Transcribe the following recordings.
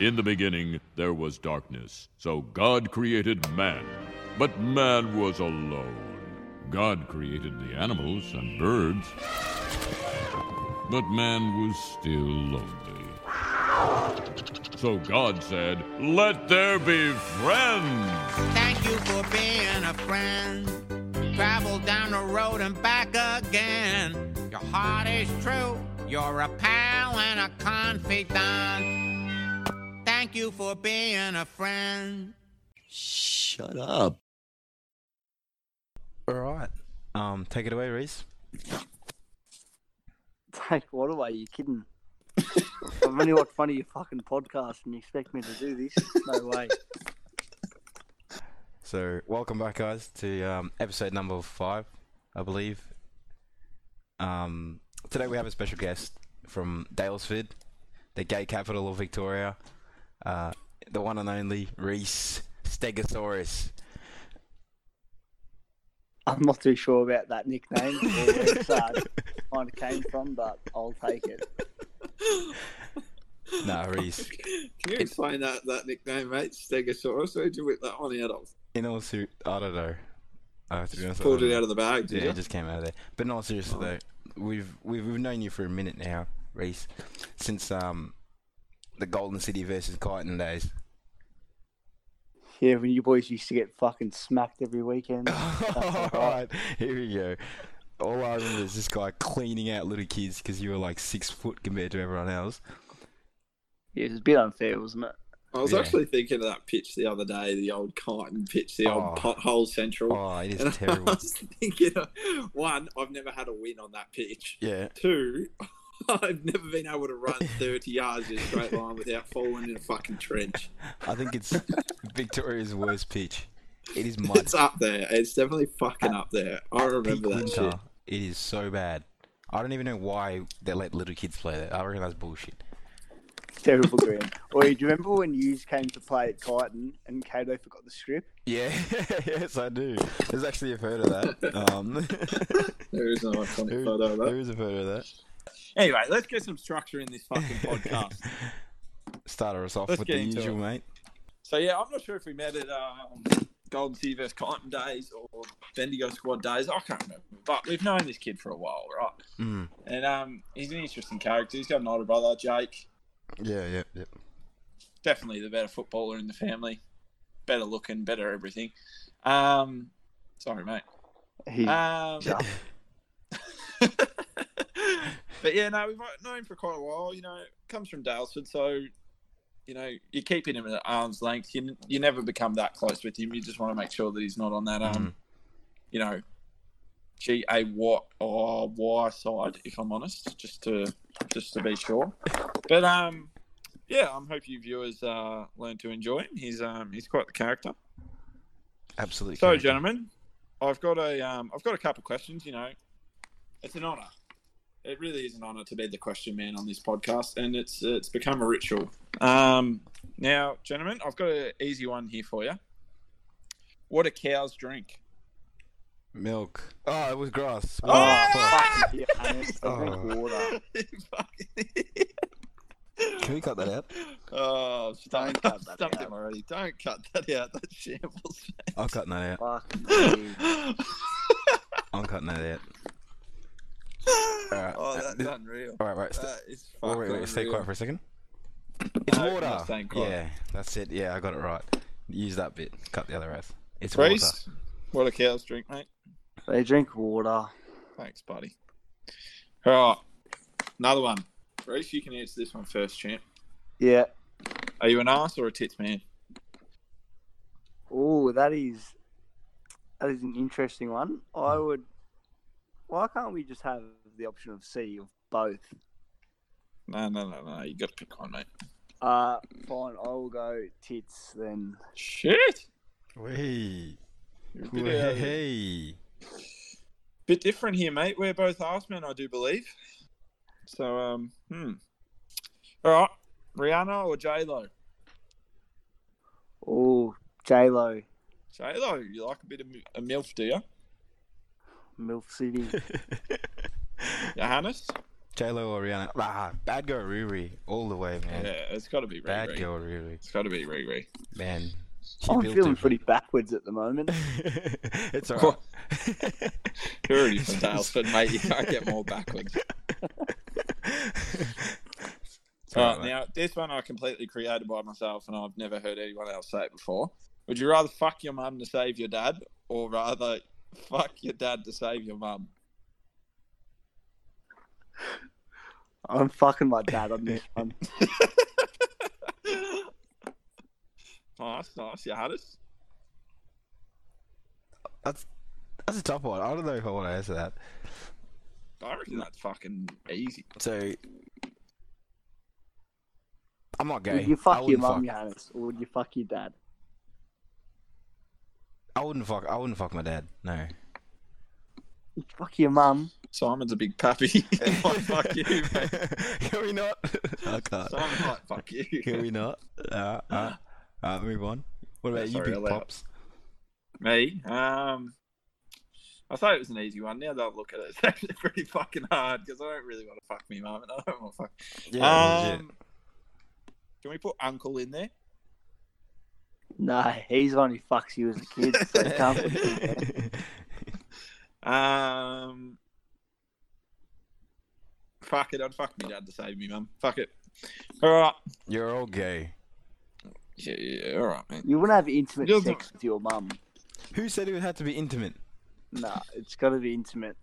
In the beginning, there was darkness. So God created man. But man was alone. God created the animals and birds. But man was still lonely. So God said, Let there be friends. Thank you for being a friend. Travel down the road and back again. Your heart is true. You're a pal and a confidant. Thank you for being a friend. Shut up. All right. Um, take it away, Reese. Take what away? You kidding? I've only watched one of your fucking podcasts and you expect me to do this? No way. So, welcome back, guys, to um, episode number five, I believe. Um, today we have a special guest from Daylesford, the gay capital of Victoria, uh, the one and only Reese Stegosaurus. I'm not too sure about that nickname or where it's uh, kind of came from, but I'll take it. Nah, Reese. Can you explain that, that nickname, mate? Stegosaurus. Where'd you whip that one out of? In all ser- I don't know. Uh, to be honest, Pulled it know. out of the bag, did Yeah, you? it just came out of there. But no, seriously Oh. though, we've, we've we've known you for a minute now, Reese, since um the Golden City versus Kyneton days. Yeah, when you boys used to get fucking smacked every weekend. All right, here we go. All I remember is this guy cleaning out little kids because you were like six foot compared to everyone else. Yeah, it was a bit unfair, wasn't it? I was Yeah. actually thinking of that pitch the other day, the old Kyneton pitch, the old Oh. pothole central. Oh, it is and terrible. I was thinking, one, I've never had a win on that pitch. Yeah, Two, I've never been able to run 30 yards in a straight line without falling in a fucking trench. I think it's Victoria's worst pitch. It is mud. It's up there. It's definitely fucking up there. I remember Peak that winter, shit. it is so bad. I don't even know why they let little kids play that. I reckon that's bullshit. Terrible green. Or do you remember when you came to play at Kyneton and Cato forgot the script? Yeah, yes, I do. There's actually a photo of that. Um, There is an iconic there- photo of that. there is a photo of that. Anyway, let's get some structure in this fucking podcast. Starter us off Let's with the into usual, it. mate. So yeah, I'm not sure if we met at um, Golden City vs Kyneton days or Bendigo squad days. I can't remember, but we've known this kid for a while, right? Mm. And um, he's an interesting character. He's got an older brother, Jake. Yeah, yeah, yeah. Definitely the better footballer in the family. Better looking, better everything. Um, sorry, mate. He, Um, Yeah. but yeah, no, we've known him for quite a while. You know, comes from Daylesford, so you know you're keeping him at arm's length. You you never become that close with him. You just want to make sure that he's not on that um, Mm. you know, G A what or Y side. If I'm honest, just to just to be sure. But um, yeah, I'm hope you viewers uh learn to enjoy him. He's um he's quite the character. Absolutely. So, correct. gentlemen, I've got a um, I've got a couple questions. You know, it's an honour. It really is an honour to be the question man on this podcast, and it's it's become a ritual. Um, now, gentlemen, I've got an easy one here for you. What do cows drink? Milk. Oh, it was grass. oh, fuck. fuck, yeah, honest, I drink Oh. water. Can we cut that out? oh, Don't stumped, cut that stumped out. him already. Don't cut that out. That's shambles. I'm cutting that out. Fuck me. I'm cutting that out. Alright. oh, uh, that's unreal. All right, right. St- That is oh, wait, wait, stay quiet for a second. It's No, water. quiet. Yeah, that's it. Yeah, I got it right. Use that bit. Cut the other half. It's water. Reese, what do cows drink, mate? They drink water. Thanks, buddy. All right, another one. Reese, you can answer this one first, champ. Yeah. Are you an ass or a tits man? Oh, that is that is an interesting one. I hmm. would. Why can't we just have the option of C of both? No, no, no, no. You got to pick one, mate. Uh, fine. I will go tits then. Shit. Hey. You're bit, uh, Hey. bit different here, mate. We're both ass men, I do believe. So, um, hmm. All right, Rihanna or J Lo? Oh, J Lo, J Lo, you like a bit of a milf, do you? Milf City. Johannes? J Lo or Rihanna. Ah, bad girl Riri, all the way, man. Yeah, it's got to be Riri. bad girl Riri, It's got to be Riri. man. She I'm feeling it. pretty backwards at the moment. it's alright. You're already from Daylesford, mate. You can't get more backwards. It's alright, right, now this one I completely created by myself, and I've never heard anyone else say it before. Would you rather fuck your mum to save your dad, or rather fuck your dad to save your mum? I'm fucking my dad on this one. nice, nice. You had us. That's that's a tough one. I don't know if I want to answer that. I reckon that's fucking easy. So I'm not gay. Would you I fuck your mum, fuck- Johannes, or would you fuck your dad? I wouldn't fuck. I wouldn't fuck my dad. No. You'd fuck your mum. Simon's a big pappy. Like, fuck you, mate. Can we not? I can't. Simon's like, fuck you. Can we not? Uh, uh, uh, move on. What about Yeah, you, big pops? Me? Um, I thought it was an easy one. Now that I look at it, it's actually pretty fucking hard because I don't really want to fuck me mum, and I don't want to fuck. Yeah, um, can we put uncle in there? Nah, he's the one who fucks you as a kid. So you can't put him there. Um, fuck it, I'd fuck me dad to save me mum. Fuck it. All right. You're all gay. Yeah, yeah, all right, man. You wouldn't have intimate You're sex with your mum. Who said it would have to be intimate? Nah, it's got to be intimate.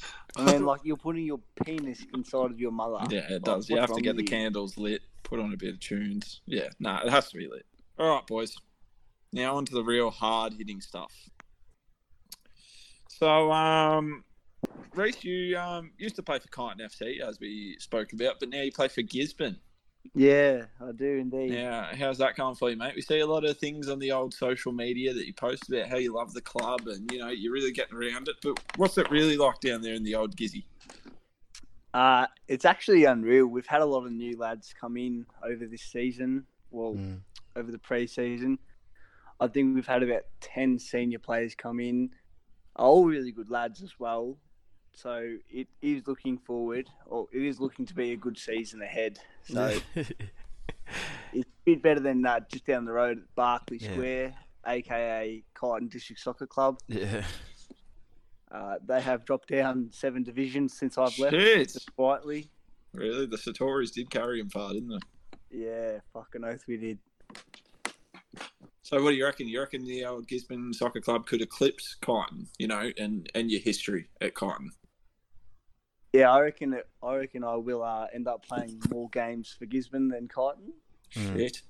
And then, like, you're putting your penis inside of your mother. Yeah, it Like, does. You have to get the you? candles lit, put on a bit of tunes. Yeah, nah, it has to be lit. All right, boys. Now on to the real hard hitting stuff. So, um, Reese, you um, used to play for Kyneton FC, as we spoke about, but now you play for Gisborne. Yeah, I do indeed. Yeah, how's that going for you, mate? We see a lot of things on the old social media that you post about how you love the club and you know you're really getting around it. But what's it really like down there in the old Gizzy? Uh, it's actually unreal. We've had a lot of new lads come in over this season. Well, Mm. over the pre-season. I think we've had about ten senior players come in, all really good lads as well. So it is looking forward, or it is looking to be a good season ahead. So it's a bit better than uh, just down the road at Barclay Yeah. Square, aka Kyneton District Soccer Club. yeah. Uh, they have dropped down seven divisions since I've left. Shit. Just quietly. Really, the Satoris did carry him far, didn't they? Yeah, fucking oath we did. So, what do you reckon? You reckon the old Gisborne Soccer Club could eclipse Kyneton, you know, and and your history at Kyneton? Yeah, I reckon that I reckon I will uh, end up playing more games for Gisborne than Kyneton. Mm. Shit.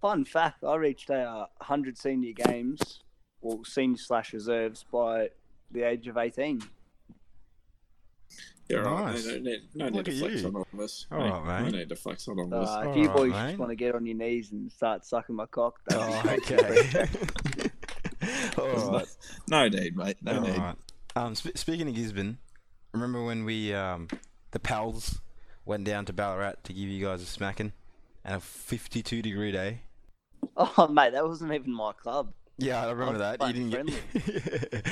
Fun fact: I reached uh, 100 senior games, or senior slash reserves, by the age of 18. You're right. Nice. No, no, need- no need to at flex you. on all of us. All No- right, No need to flex on all of us. Uh, if All you right, boys mate. just want to get on your knees and start sucking my cock, that'd Oh, be okay. All There's right. No need, mate. No All need. right. Um, sp- speaking of Gisborne, remember when we um, the pals went down to Ballarat to give you guys a smacking, and a 52 degree day. Oh, mate, that wasn't even my club. Yeah, I remember was that. You didn't get.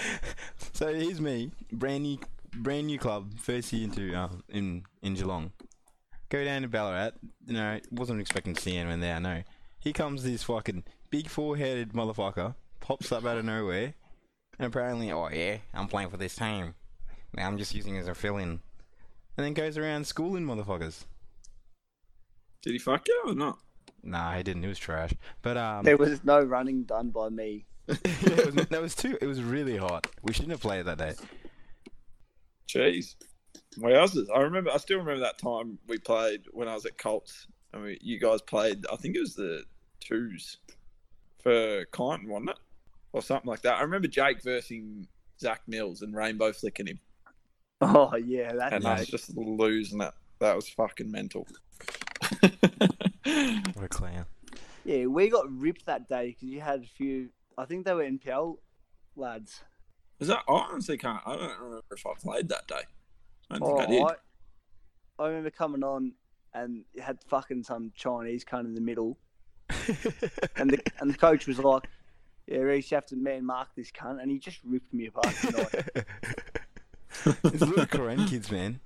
so here's me, brand new, brand new club, first year into um, in in Geelong. Go down to Ballarat. You know, wasn't expecting to see anyone there. No, here comes this fucking big four-headed motherfucker, pops up out of nowhere, and apparently, oh yeah, I'm playing for this team. Now I'm just using it as a fill-in, and then goes around schooling motherfuckers. Did he fuck you or not? Nah, he didn't. He was trash. But um, There was no running done by me. it was, that was too. It was really hot. We shouldn't have played that day. Jeez. Where else is? I remember, I still remember that time we played when I was at Colts. And we, you guys played, I think it was the twos for Kyneton, wasn't it? Or something like that. I remember Jake versing Zach Mills and rainbow flicking him. Oh yeah, that And day. us just losing that. That was fucking mental. What a clown. Yeah, we got ripped that day because you had a few. I think they were NPL lads. Is that? I honestly can't. I don't remember if I played that day. I don't Oh, think I did. I, I remember coming on and you had fucking some Chinese cunt in the middle, and the and the coach was like, "Yeah, Reese, you have to man mark this cunt," and he just ripped me apart. tonight. it's little Korean kids, man.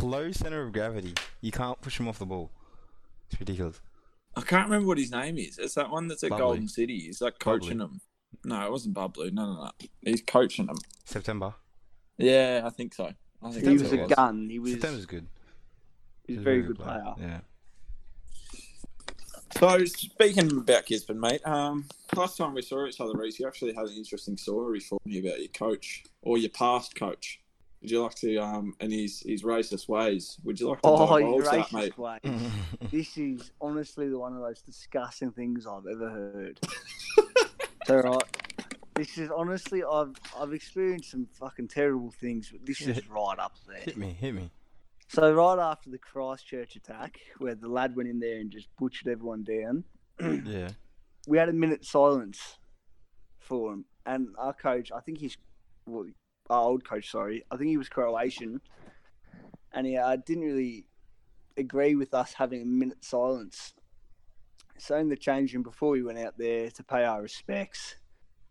low center of gravity. You can't push him off the ball. It's ridiculous. I can't remember what his name is. It's that one that's at Bubbly. Golden City. He's like coaching Bubbly. them. No, it wasn't Bubbly. No, no, no. He's coaching them. September. Yeah, I think so. I think He that's was a was. gun. He was, he September's good. was He's a very good player. Yeah. So speaking about Gisborne, mate, um, last time we saw each other, Reese, you actually had an interesting story for me about your coach or your past coach. Would you like to, um, and his his racist ways? Would you like to Oh, you divulge that, mate? racist. This is honestly the one of the most disgusting things I've ever heard. So right, this is honestly I've I've experienced some fucking terrible things, but this is right up there. hit me, hit me. So right after the Christchurch attack, where the lad went in there and just butchered everyone down, Yeah. we had a minute silence for him, and our coach, I think he's, well, our old coach, sorry, I think he was Croatian, and he uh, didn't really agree with us having a minute silence. So in the change room before we went out there to pay our respects,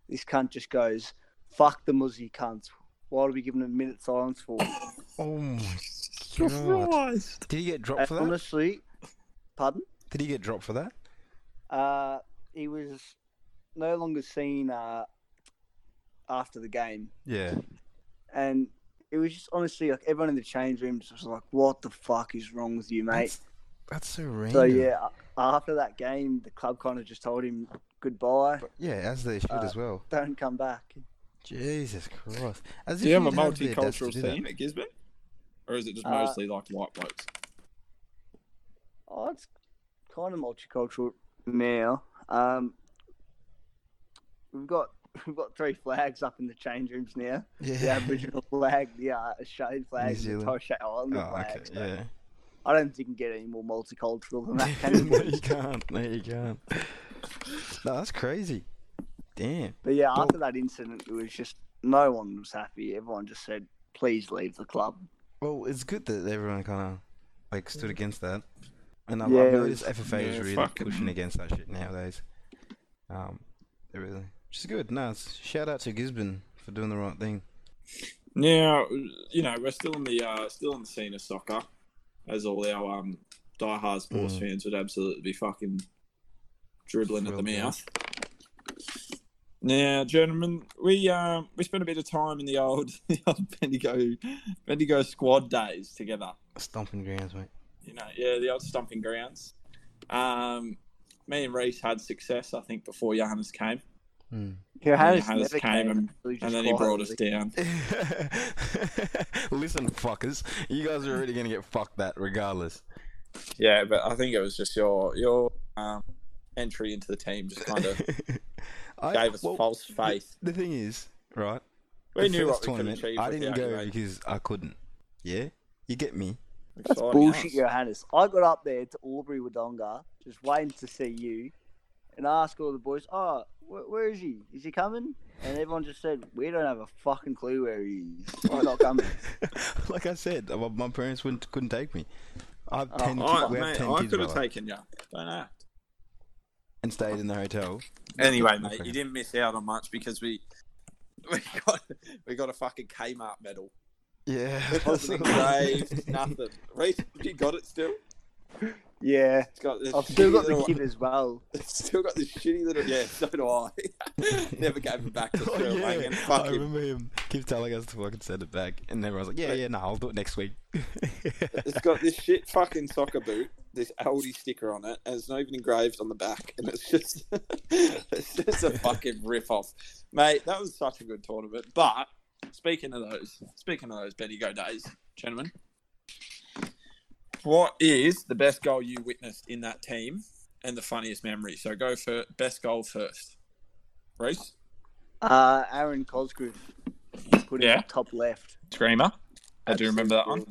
this cunt just goes, "Fuck the muzzy cunts. Why are we giving him a minute silence for?" Oh my god. Did he get dropped And for that? honestly, pardon? Did he get dropped for that? Uh, he was no longer seen uh, after the game, Yeah. and it was just honestly like everyone in the change rooms was like, "What the fuck is wrong with you, mate?" That's, that's so random. So yeah, after that game, the club kind of just told him goodbye. Yeah, as they should Uh, as well. Don't come back. Jesus Christ. As Do you if have a you'd have the multicultural to do that. team at Gisborne, or is it just Uh, mostly like white blokes? Oh, it's kind of multicultural now. Um, we've got we've got three flags up in the change rooms now. The Yeah. Aboriginal flag, the uh, Australian flag, and the Zealand. Torres Strait Islander Oh, flag. okay. So Yeah. I don't think you can get any more multicultural than that, can no, you? you can't. No, you can't. No, that's crazy. Damn. But yeah, Well- after that incident, it was just no one was happy. Everyone just said, "Please leave the club." Well, it's good that everyone kind of like stood against that, and I've, Yeah, I've noticed was- FFA is really fucking- pushing against that shit nowadays. Um, they really, which is good. No, shout out to Gisborne for doing the right thing. Now, you know, we're still in the uh, still in the scene of soccer, as all our um, diehard sports Mm. fans would absolutely be fucking dribbling at the mouth. Now, gentlemen, we um, we spent a bit of time in the old the old Bendigo Bendigo squad days together. Stomping grounds, mate. You know, yeah, the old stomping grounds. Um, me and Reese had success, I think, before Johannes came, Hmm. Johannes Johannes never came and, He and then he brought us down. Listen, fuckers, you guys are already gonna get fucked that regardless. Yeah, but I think it was just your your um, entry into the team just kind of I, gave us well, false faith. The thing is, right? We knew first what we could tournament, achieve. I didn't go Activate. because I couldn't. Yeah, you get me. That's Exciting bullshit, us. Johannes. I got up there to Albury Wodonga, just waiting to see you, and ask all the boys, "Oh, wh- where is he? Is he coming?" And everyone just said, "We don't have a fucking clue where he is. Why not coming?" like I said, my, parents wouldn't couldn't take me. I have Oh, ten. I, kids, we have mate, ten I kids, could have taken you. Don't act. and stayed in the hotel. Anyway, mate, you didn't miss out on much because we we got we got a fucking Kmart medal. Yeah, It wasn't engraved, nothing. Reese, you got it still. Yeah, It's got. I've still got the kit as well. It's still got this shitty little. Yeah, so do I. Never gave it back to Oh, yeah. Wagon. I him. remember him keep telling us to fucking send it back, and everyone's like, "Yeah, yeah, no, I'll do it next week." It's got this shit fucking soccer boot, this Aldi sticker on it, and it's not even engraved on the back, and it's just it's just a fucking rip off, mate. That was such a good tournament. But speaking of those, speaking of those Bendigo days, gentlemen, what is the best goal you witnessed in that team and the funniest memory? So go for best goal first, Reese. Uh, Aaron Cosgrove put Yeah. in top left. Screamer. I do remember that one.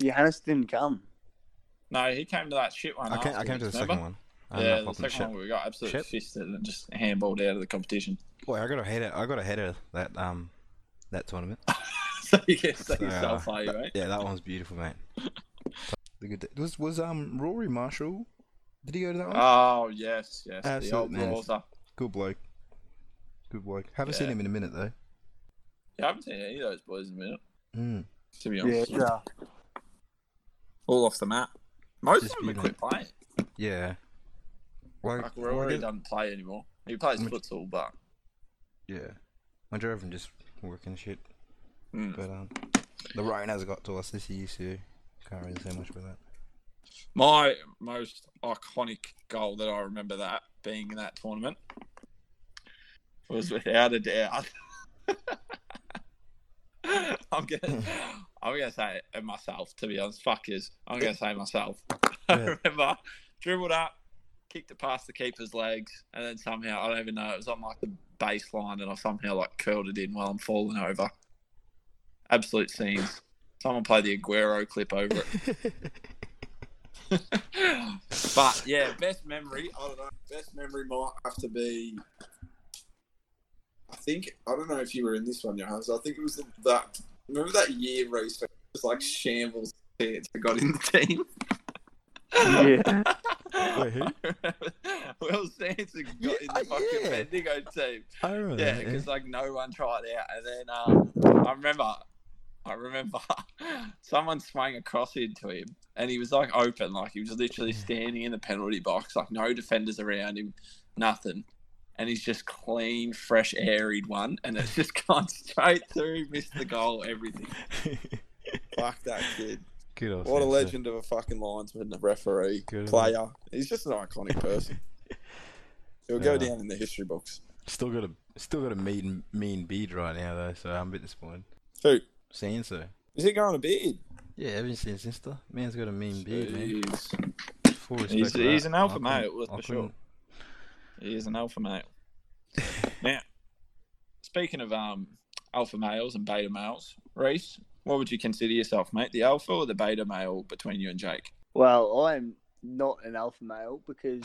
Johannes didn't come. No, he came to that shit one. I came, I came to the afterwards, second one. I'm Yeah, not the second shit. one we got absolutely Shit. fisted and just handballed out of the competition. Boy, I got a header. I got a header that um that tournament. so you can see So, yourself, uh, are you, mate? Yeah, that one's beautiful, mate. the good was was um Rory Marshall. Did he go to that one? Oh yes, yes. the Absolute old man. Good bloke. Good bloke. Haven't Yeah. seen him in a minute though. Yeah, I haven't seen any of those boys in a minute, Mm. to be honest. yeah. all off the map. Most Just of them have quit playing. Yeah. Like, Like Rory like, doesn't play anymore. He plays Which- futsal, but yeah. Majority of them just working shit. Mm. But um, the rain has got to us this year, so can't really say much about that. my most iconic goal that I remember that being in that tournament was without a doubt. I'm gonna, I'm gonna say it myself. To be honest, fuckers, I'm gonna say myself. I remember dribbled up, kicked it past the keeper's legs, and then somehow I don't even know it was on like the baseline, and I somehow like curled it in while I'm falling over. Absolute scenes. Someone play the Aguero clip over it. but yeah, best memory. I don't know. Best memory might have to be. I think I don't know if you were in this one, Johannes. I think it was that. Remember that year race? It was like shambles. Chance I got in the team. Yeah. Wait, who? Will Sanson got Yeah, in the fucking yeah. Bendigo team. I remember Yeah, because like no one tried out, and then um, I remember, I remember someone swung a cross into him, and he was like open, like he was literally standing in the penalty box, like no defenders around him, nothing, and he's just clean, fresh, airied one, and it's just gone straight through, missed the goal, everything. Fuck that kid! Good old What a Sansa. legend of a fucking linesman, a referee, Good. player. He's just an iconic person. He'll go Yeah. down in the history books. Still got a still got a mean mean beard right now though, so I'm a bit disappointed. Who? Saying so. Is he going to beard? Yeah, haven't you seen Sister? Man's got a mean beard, man. Full respect He's- he's an alpha I couldn't- male, that's for sure. couldn't- He is an alpha male. now, speaking of um, alpha males and beta males, Reese, what would you consider yourself, mate? The alpha or the beta male between you and Jake? Well, I'm not an alpha male because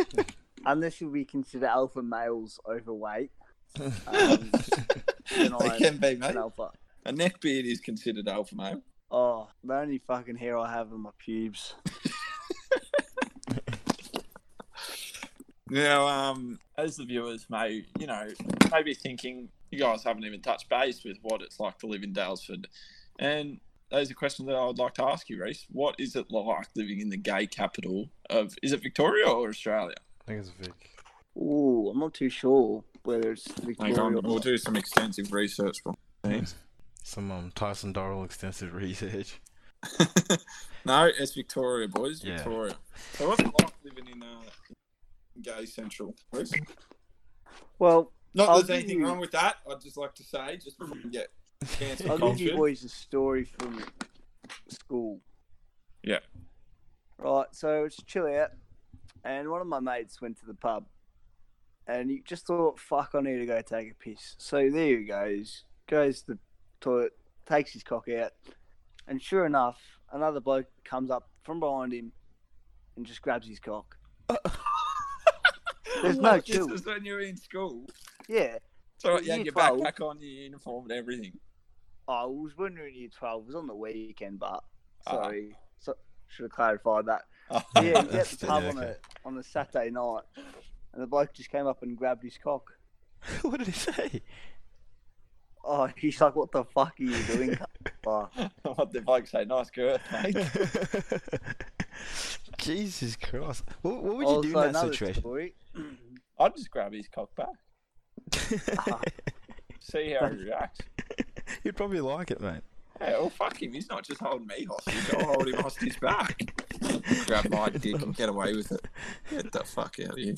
unless we consider alpha males overweight, um, then they I'm can be, mate. an alpha. A neck beard is considered alpha male. Oh, the only fucking hair I have on my pubes. Now, um, as the viewers may, you know, may be thinking, you guys haven't even touched base with what it's like to live in Daylesford. And those a question that I would like to ask you, Reese. What is it like living in the gay capital of, is it Victoria or Australia? I think it's Vic. Ooh, I'm not too sure whether it's Hang Victoria. on, or we'll do some extensive research. for things. Some um, Tyson Dorrell extensive research. no, it's Victoria, boys. Yeah. Victoria. So what's it like living in uh, gay central? Reese? Well, Not that I'll there's anything you- word with that. I'd just like to say, just before we get chance I'll give you boys a story from school. Yeah. Right, so it's chill out, and one of my mates went to the pub, and he just thought, "Fuck, I need to go take a piss." So there he goes, goes to the toilet, takes his cock out, and sure enough, another bloke comes up from behind him, and just grabs his cock. There's no What, This chill. was when you were in school. Yeah, So Well, you had year your 12. backpack on, your uniform, and everything. I was when we were in year twelve. It was on the weekend, but Ah. sorry, so, should have clarified that. Oh. Yeah, he was at That's- the pub yeah, on okay. a on a Saturday night, and the bloke just came up and grabbed his cock. what did he say? Oh, he's like, "What the fuck are you doing?" oh, what the bloke say? Nice girth, mate. Jesus Christ. What, what would you do in that situation? story. I'd just grab his cock back, see how he reacts. You'd probably like it, mate. Hey, well, fuck him. He's not just holding me hostage. I'll hold him hostage back. Grab my dick and get away with it. Get the fuck out of here.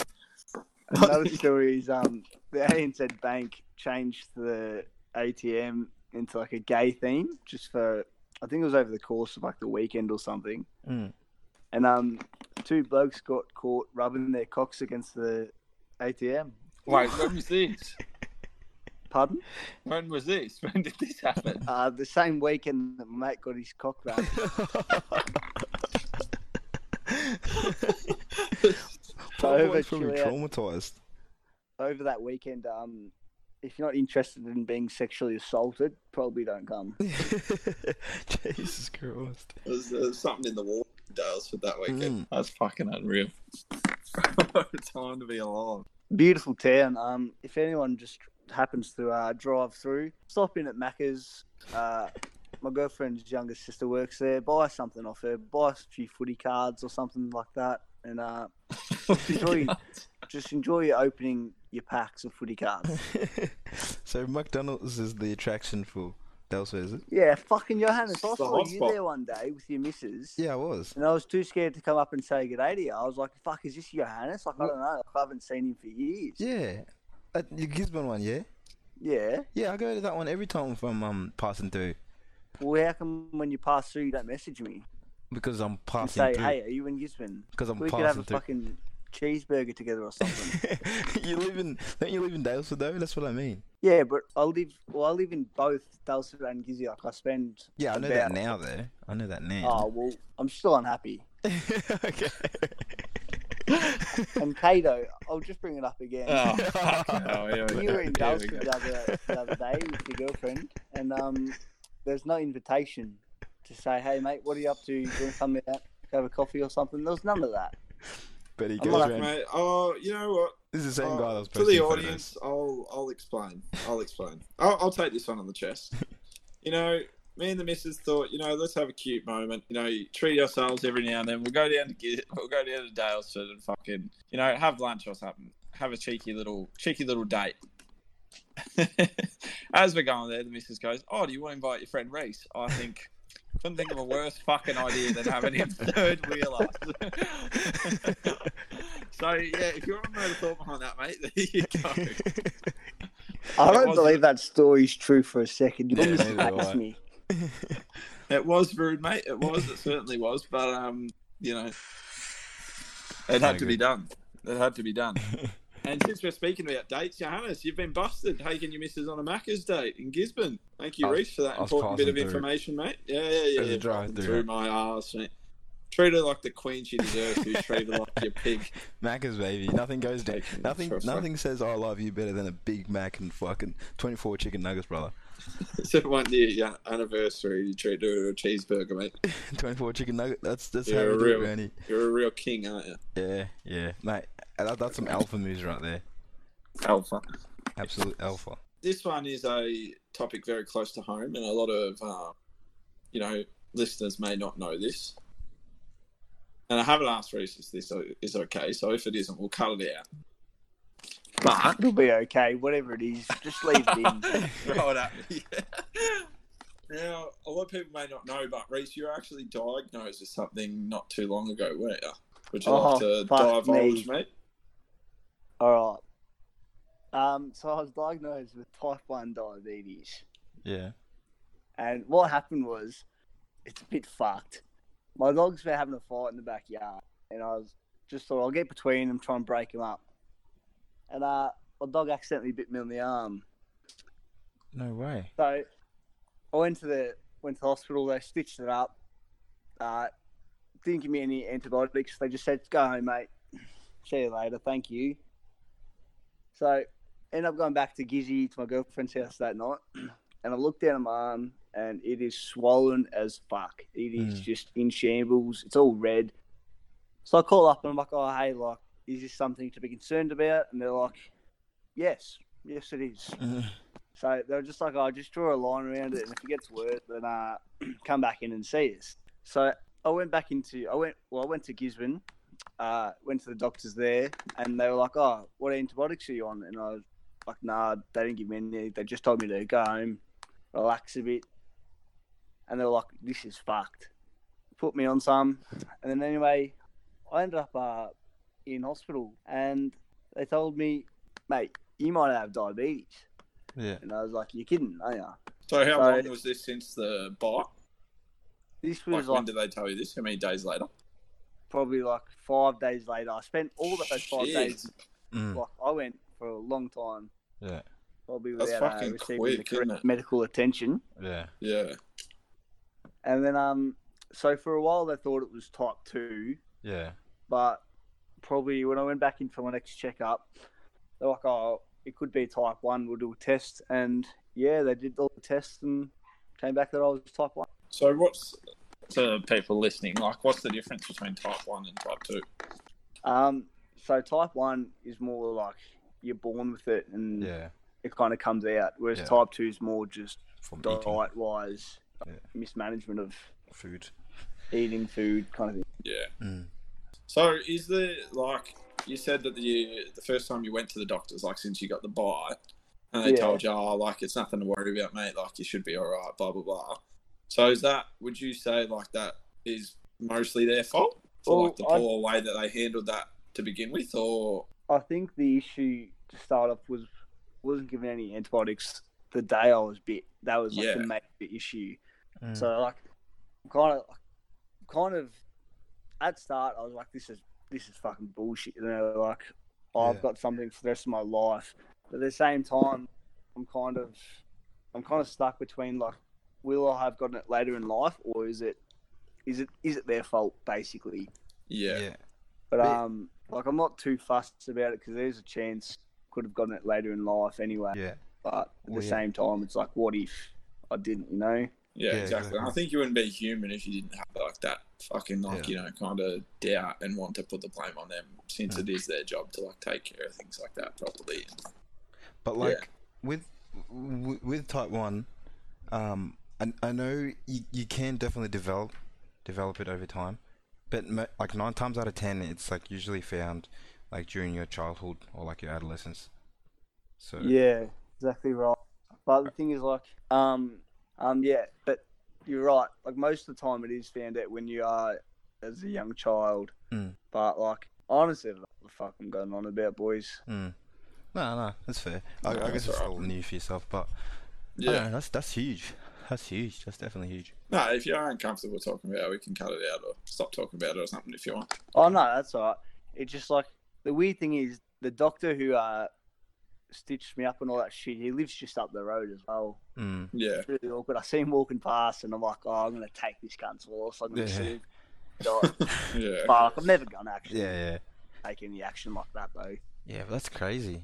Another story is um the ANZ Bank changed the ATM into like a gay theme just for I think it was over the course of like the weekend or something. Mm. And um two blokes got caught rubbing their cocks against the ATM. Wait, when was this? Pardon? When was this? When did this happen? Uh, the same weekend that my mate got his cock rubbed. Probably over probably traumatized. over that weekend, um, if you're not interested in being sexually assaulted, probably don't come. Jesus Christ. There's, there's something in the wall Dales for that weekend. Mm. That's fucking unreal. Time to be alive. Beautiful town. Um, if anyone just happens to uh, drive through, stop in at Macca's. Uh, my girlfriend's younger sister works there. Buy something off her. Buy a few footy cards or something like that, and uh, enjoy, just enjoy opening your packs of footy cards. so McDonald's is the attraction for Daylesford, is it? Yeah, fucking Johannes. I saw you hotspot. there one day with your missus. Yeah, I was. And I was too scared to come up and say good day to you. I was like, fuck, is this Johannes? Like, I don't know. Like, I haven't seen him for years. Yeah. At the Gisborne one, yeah? Yeah. Yeah, I go to that one every time if I'm um, passing through. Well, how come when you pass through, you don't message me? Because I'm And passing say, through. hey, are you in Gisborne? Because I'm We could have passing a through. fucking cheeseburger together or something. you live in, don't you live in Dalesford though? That's what I mean. yeah, but I live, well, I live in both Daylesford and Gizzy. Like, I spend. Yeah, I know that now though. I know that now. Oh, well, I'm still unhappy. okay. And Kato, I'll just bring it up again. Oh, fucking hell, we you were in here we Daylesford the other, the other day with your girlfriend, and um, there's no invitation to say, "Hey, mate, what are you up to? Do You want to come out, have a coffee or something?" There was none of that. But he I'm goes not- around. Mate, oh, you know what? This is the same Uh, guy that was to the photos. audience, I'll I'll explain. I'll explain. I'll, I'll take this one on the chest. You know, me and the missus thought, you know, let's have a cute moment. You know, treat ourselves every now and then. We'll go down to Gi- we'll go down to Daylesford and fucking, you know, have lunch or something. Have a cheeky little cheeky little date. As we're going there, the missus goes, "Oh, do you want to invite your friend Reese?" I think. Couldn't think of a worse fucking idea than having him third wheel wheeler. so yeah, if you want to know the thought behind that, mate, there you go. I don't was- believe that story's true for a second. You Yeah, almost neither do me. It was rude, mate. It was. It certainly was. But um, you know, it had to be done. It had to be done. And since we're speaking about dates, Johannes, you've been busted taking your missus on a Macca's date in Gisborne. Thank you, Reese, for that important bit of through. information, mate. Yeah, yeah, yeah. Yeah. drive through, through my ass, mate. Treat her like the queen she deserves. You treat her like your pig. Macca's baby. Nothing goes down. Nothing. for a fuck. Nothing says I love you better than a Big Mac and fucking twenty four chicken nuggets, brother. So one year yeah, anniversary, you treat her to a cheeseburger, mate. twenty four chicken nuggets. That's that's You're how we do it, You're a real king, aren't you? Yeah, yeah, mate. That, that's some alpha moves right there. Alpha. Absolute alpha. this one is a topic very close to home, and a lot of um, you know listeners may not know this. And I haven't asked Reese if this is okay, so if it isn't, we'll cut it out. But It'll be okay, whatever it is. Just leave it in. throw it at me. now, a lot of people may not know, but Reese, you were actually diagnosed with something not too long ago, weren't you? Would you like Oh, to fuck divulge, me. mate? All right. Um, so I was diagnosed with type one diabetes, Yeah. and what happened was, it's a bit fucked. My dogs were having a fight in the backyard, and I was just thought I'll get between them, try and break them up. And uh, my dog accidentally bit me on the arm. No way. So I went to the went to the hospital. They stitched it up. Uh, didn't give me any antibiotics. They just said, "Go home, mate. See you later. Thank you." So end up going back to Gizzy to my girlfriend's house that night, and I look down at my arm, and it is swollen as fuck. It is Mm. just in shambles. It's all red. So I call up and I'm like, "Oh, hey, like, is this something to be concerned about?" And they're like, "Yes, yes, it is." So they were just like, "I just draw a line around it, and if it gets worse, then uh, come back in and see us." So I went back into, I went, well, I went to Gisborne, uh, went to the doctors there, and they were like, "Oh, what antibiotics are you on?" And I was like, "Nah, they didn't give me any. They just told me to go home, relax a bit." And they were like, "This is fucked." Put me on some, and then anyway, I ended up uh, in hospital, and they told me, "Mate, you might have diabetes." Yeah. And I was like, "You're kidding, are you?" So, how So- long was this since the bite? This was Like, was when did they tell you this? How many days later? Probably like five days later. I spent all of those five Shit. days. Mm. Like I went for a long time, Yeah. probably That's without uh, receiving quick, the correct isn't medical attention. Yeah. Yeah. And then um, so for a while they thought it was type two, Yeah. but probably when I went back in for my next checkup, they're like, "Oh, it could be type one. We'll do a test." And yeah, they did all the tests and came back that I was type one. So, what's to people listening? Like, what's the difference between type one and type two? Um, so type one is more like you're born with it and Yeah. it kind of comes out, whereas Yeah. type two is more just From eating. diet wise. Yeah. mismanagement of Food. eating food kind of thing. Yeah. Mm. So is there like you said that the the first time you went to the doctors, like since you got the bite, and they Yeah. told you, oh, like it's nothing to worry about, mate. Like you should be all right. Blah blah blah. So is that? Would you say like that is mostly their fault for like the Well, I- poor way that they handled that to begin with, or I think the issue to start off was wasn't given any antibiotics the day I was bit. That was like Yeah. the major issue. Mm. So like, kind of, kind of, at start I was like, this is this is fucking bullshit. You know, like I've got something for the rest of my life. But at the same time, I'm kind of, I'm kind of stuck between like, will I have gotten it later in life, or is it, is it is it their fault basically? yeah, yeah. But But- um, like I'm not too fussed about it because there's a chance could have gotten it later in life anyway. Yeah. But at Well, the yeah. same time, it's like, what if I didn't? You know? yeah, Yeah, exactly. exactly. I think you wouldn't be human if you didn't have like that fucking like Yeah. you know kind of doubt and want to put the blame on them, since it is their job to like take care of things like that properly. But Yeah. like with with type one, um, I, I know you, you can definitely develop develop it over time, but mo- like nine times out of ten, it's like usually found like during your childhood or like your adolescence. So Yeah, exactly right. But the thing is, like, um, um, yeah, but you're right. Like most of the time, it is found out when you are as a young child. Mm. But like, honestly, what the fuck I'm going on about, boys. Mm. No, no, that's fair. I, No, I guess it's alright. all new for yourself, but I Yeah. don't know, that's that's huge. That's huge. That's definitely huge. No, if you're uncomfortable talking about it, we can cut it out or stop talking about it or something if you want. Oh no, that's all right. It's just like the weird thing is the doctor who uh stitched me up and all that shit. He lives just up the road as well. Mm. Yeah. It's really awkward. I see him walking past, and I'm like, oh, I'm gonna take this cunt's horse. I'm gonna Yeah. see him. Yeah. Fuck, I'm never gonna actually Yeah, yeah, take any action like that though. yeah. But that's crazy.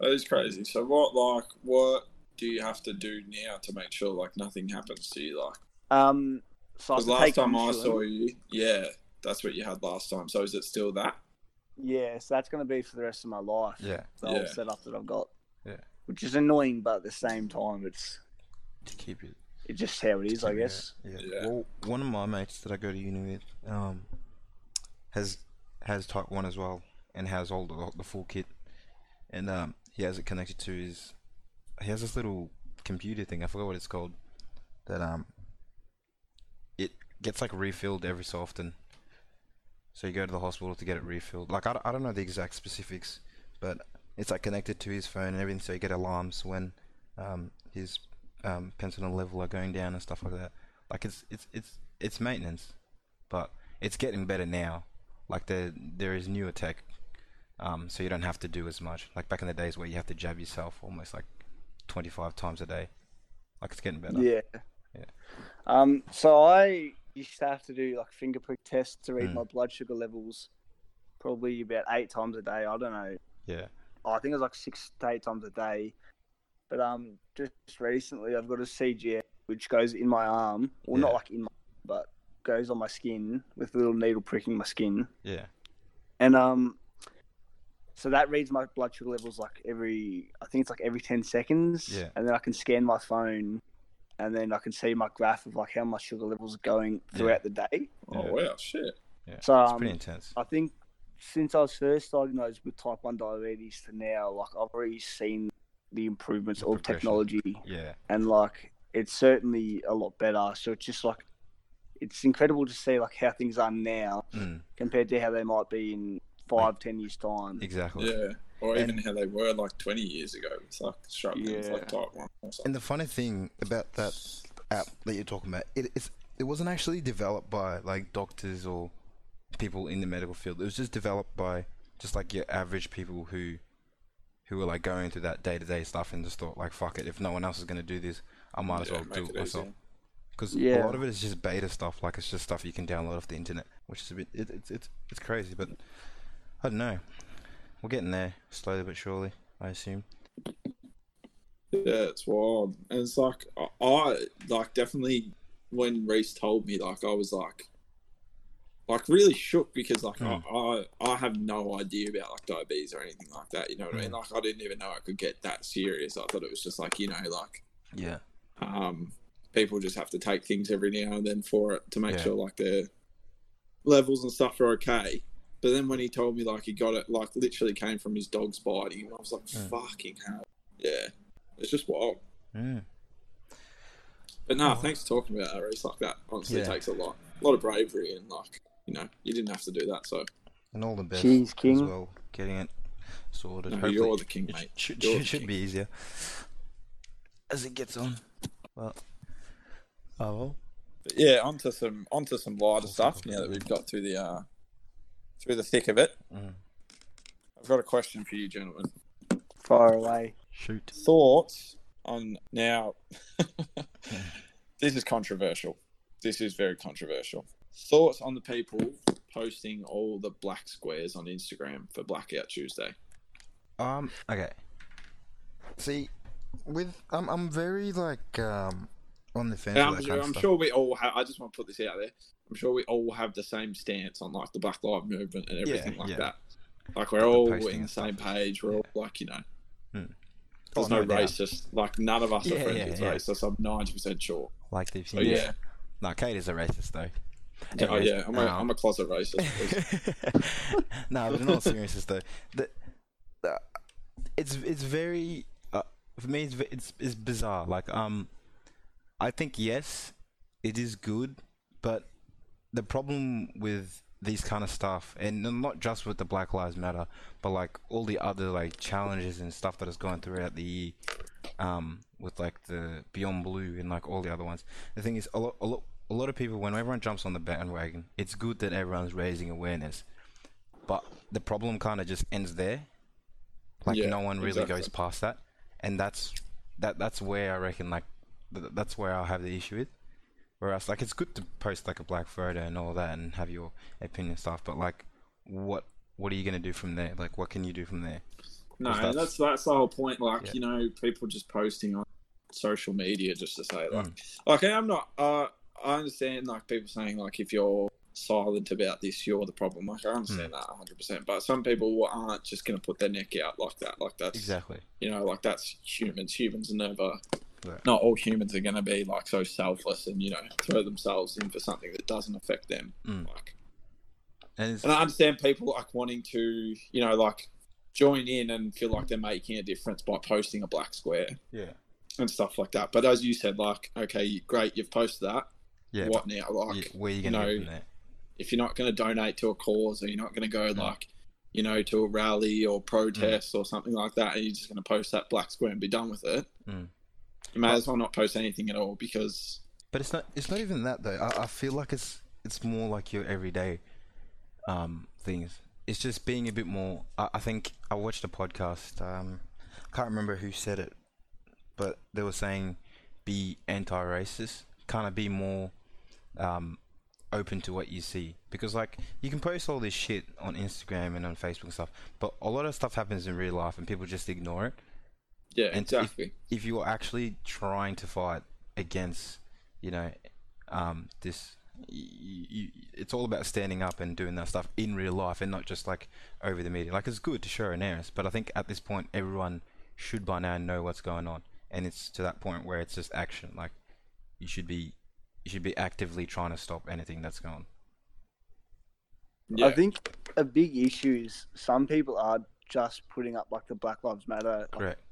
That is crazy. So what like what do you have to do now to make sure like nothing happens to you like Um, so I because last take time I saw you, yeah, that's what you had last time. So is it still that? Yeah, so that's gonna be for the rest of my life. Yeah, The whole Yeah. setup that I've got. Yeah. Which is annoying, but at the same time, it's to keep it. it's just how it is, I keep it- guess. Yeah. Yeah. Well, one of my mates that I go to uni with, um, has has type one as well, and has all the the full kit, and um, he has it connected to his. He has this little computer thing. I forgot what it's called. That um. It gets like refilled every so often. So you go to the hospital to get it refilled. Like I, don't- I don't know the exact specifics, but it's like connected to his phone and everything. So you get alarms when um, his um, pentanol level are going down and stuff like that. Like it's it's it's it's maintenance, but it's getting better now. Like there there is newer tech, um, so you don't have to do as much. Like back in the days where you have to jab yourself almost like twenty five times a day. Like it's getting better. Yeah. Yeah. Um. So I used to have to do like finger prick tests to read Mm. my blood sugar levels, probably about eight times a day. I don't know. Yeah. Oh, I think it was like six to eight times a day. But um, just recently I've got a CGM which goes in my arm. Well, Yeah. not like in my, but goes on my skin with a little needle pricking my skin. Yeah. And um, so that reads my blood sugar levels like every, I think it's like every ten seconds. Yeah. And then I can scan my phone, and then I can see my graph of like how my sugar levels are going throughout the day. Oh Yeah. wow, shit. Yeah. So It's um, pretty intense. I think since I was first diagnosed with type one diabetes to now, like I've already seen the improvements The of technology, Yeah. and like it's certainly a lot better. So it's just like it's incredible to see like how things are now Mm, compared to how they might be in five, ten years time. exactly. Yeah. Or And- even how they were like twenty years ago. It's like struggling Yeah. like type one or. And the funny thing about that app that you're talking about, it, it's it wasn't actually developed by like doctors or people in the medical field. It was just developed by just like your average people who who were like going through that day to day stuff and just thought like fuck it, if no one else is gonna do this, I might as Yeah, well do it it myself. easier. Because a lot of it is just beta stuff, like it's just stuff you can download off the internet, which is a bit it, it's it's it's crazy, but I don't know. We're getting there slowly but surely, I assume. Yeah, it's wild. And it's like I, like definitely when Reese told me, like I was like like really shook because like Mm. I, I I have no idea about like diabetes or anything like that. You know what I mean? Mm. Like I didn't even know I could get that serious. I thought it was just like you know like Yeah. um people just have to take things every now and then for it to make Yeah. sure like their levels and stuff are okay. But then when he told me like he got it like literally came from his dog's biting, I was like, Mm. fucking hell. Yeah. It's just wild. Mm. But no, Oh. thanks for talking about that, Reese. Like that honestly Yeah. takes a lot. A lot of bravery and like, you know, you didn't have to do that, so And all the best Cheese as King. well, getting it sorted. no, Hopefully you're the king, it mate. should, You're should, should king. be easier as it gets on. Well, oh well. But yeah, onto some onto some lighter stuff now that we've got through the uh through the thick of it. Mm. I've got a question for you, gentlemen. Far away. Shoot. Thoughts on now this is controversial. This is very controversial. Thoughts on the people posting all the black squares on Instagram for Blackout Tuesday. Um. Okay. See, with I'm I'm very like um on the fence. And I'm, that I'm sure we all have. I just want to put this out there. I'm sure we all have the same stance on like the Black Lives Movement and Yeah, everything like yeah. that. Like we're all in the same page. We're all like you know. Hmm. There's Oh, no, no racist. Like none of us are Yeah, friends yeah, with yeah. racists. I'm ninety percent sure. Like they've So seen. yeah. No, Kate is a racist though. Oh yeah, I'm a, um, I'm a closet racist. no, but in all seriousness though, the, the, it's it's very uh, for me it's, it's it's bizarre. Like um, I think yes, it is good, but the problem with these kind of stuff, and not just with the Black Lives Matter, but like all the other like challenges and stuff that is going throughout the year, um, with like the Beyond Blue and like all the other ones. The thing is, a lot, a lot, a lot of people when everyone jumps on the bandwagon, it's good that everyone's raising awareness, but the problem kind of just ends there. Like Yeah, no one really exactly. goes past that, and that's that. That's where I reckon like th- that's where I'll have the issue with. Whereas like it's good to post like a black photo and all that and have your opinion stuff, but like what what are you gonna do from there? Like what can you do from there? No, that's, that's- that's the whole point. Like Yeah. you know, people just posting on social media just to say like, Mm. like I'm not. Uh, I understand like people saying like if you're silent about this, you're the problem. Like I Mm. understand that 100. percent But some people aren't just gonna put their neck out like that. Like that's Exactly. you know, like that's humans. Humans are never. Not all humans are going to be like so selfless and you know throw themselves in for something that doesn't affect them. Mm. Like, And and I understand people like wanting to, you know, like join in and feel like they're making a difference by posting a black square yeah. and stuff like that. But as you said, like, okay, great, you've posted that. Yeah. What now? Like, yeah, where are you you know, if you're not going to donate to a cause or you're not going to go No. like, you know, to a rally or Mm. protest or something like that, and you're just going to post that black square and be done with it, Mm. You may as well not post anything at all because, But it's not. It's not even that though. I, I feel like it's it's more like your everyday um things. It's just being a bit more. I, I think I watched a podcast. Um, I can't remember who said it, but they were saying be anti-racist. Kind of be more um open to what you see because like you can post all this shit on Instagram and on Facebook and stuff, but a lot of stuff happens in real life and people just ignore it yeah, And if- exactly. if you're actually trying to fight against, you know, um, this, you, you, it's all about standing up and doing that stuff in real life and not just like over the media. Like it's good to show awareness, but I think at this point everyone should by now know what's going on, and it's to that point where it's just action. Like you should be, you should be actively trying to stop anything that's going. yeah. I think a big issue is some people are just putting up like the Black Lives Matter like, Correct.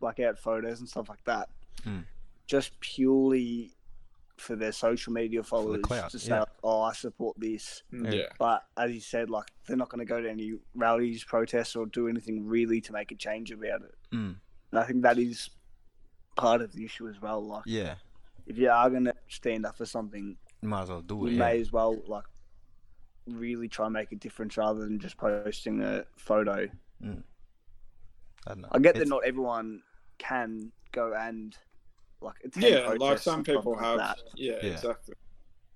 Blackout photos and stuff like that, Mm. just purely for their social media followers clout, to say, yeah. "Oh, I support this." yeah. Yeah. But as you said, like they're not going to go to any rallies, protests, or do anything really to make a change about it. Mm. And I think that is part of the issue as well. Like Yeah. if you are going to stand up for something, You might as well do you it. Yeah. may as well like really try and make a difference rather than just posting a photo. I, don't know. I get that not everyone can go and like attend Yeah, like some people have. that. Yeah, Yeah. exactly.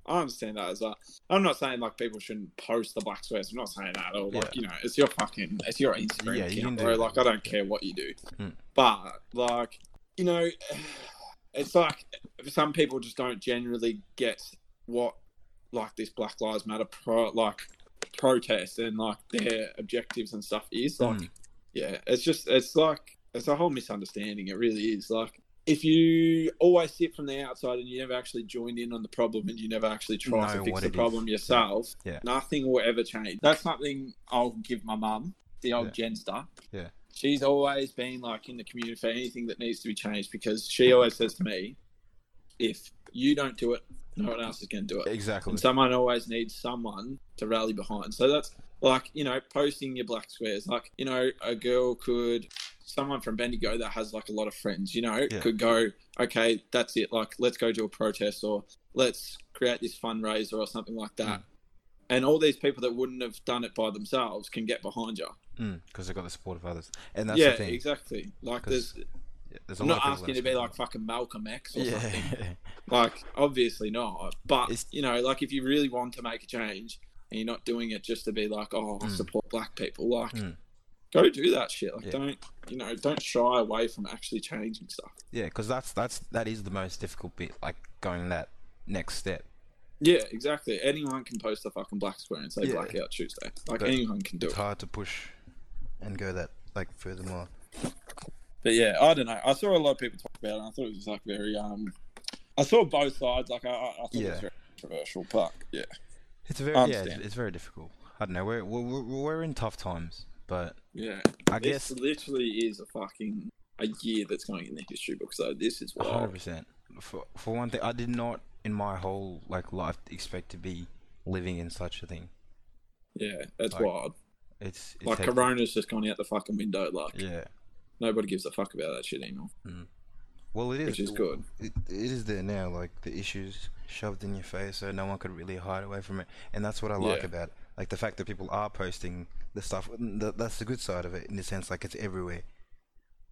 I understand that as well. I'm not saying like people shouldn't post the black squares. I'm not saying that at all. Like Yeah. you know, it's your fucking, it's your Instagram Yeah, account, can bro. Like. I don't care what you do, Mm. but like you know, it's like some people just don't generally get what like this Black Lives Matter pro like protest and like their objectives and stuff is like. Mm. Yeah, it's just it's like it's a whole misunderstanding. It really is. Like if you oh, always sit from the outside and you never actually join in on the problem and you never actually try Know to fix the it is. problem yourself, Yeah. nothing will ever change. That's something I'll give my mum, the old Yeah. Genster. Yeah. She's always been like in the community for anything that needs to be changed because she always says to me, if you don't do it, no one else is going to do it. Exactly. And someone always needs someone to rally behind. So that's like, you know, posting your black squares. Like, you know, a girl could, someone from Bendigo that has like a lot of friends, you know, Yeah. could go, okay, that's it. Like, let's go to a protest or let's create this fundraiser or something like that. Mm. And all these people that wouldn't have done it by themselves can get behind you. Because they've got the support of others, and that's yeah, the thing. exactly. Like, there's, Yeah, There's a I'm lot not asking to be like fucking Malcolm X or them. something. yeah, Like, obviously not. But It's- you know, like if you really want to make a change and you're not doing it just to be like, oh, I Mm. support black people, like, Mm. Go do that shit. Like, Yeah. don't you know? Don't shy away from actually changing stuff. yeah. Because that's that's that is the most difficult bit, like going that next step. Yeah, exactly. Anyone can post a fucking black square and say Yeah. Blackout Tuesday. Like But anyone can do It's it. hard to push and go that like furthermore. But yeah, I don't know. I saw a lot of people talk about it. and I thought it was like very um. I saw both sides. Like I, I thought it Yeah. was very controversial, but yeah. It's very yeah, it's, it's very difficult. I don't know. We're we're, we're in tough times, but Yeah, I this guess literally is a fucking a year that's going in the history book. So this is one hundred percent. For for one thing, I did not in my whole like life expect to be living in such a thing. Yeah, that's Like, wild. It's, it's Like. Corona's just gone out the fucking window. Like Yeah. nobody gives a fuck about that shit anymore, mm. Well, it is. which is good. It, it is there now, like the issues shoved in your face, so no one could really hide away from it, and that's what I like Yeah. about it. Like the fact that people are posting the stuff. th- That's the good side of it, in the sense like it's everywhere.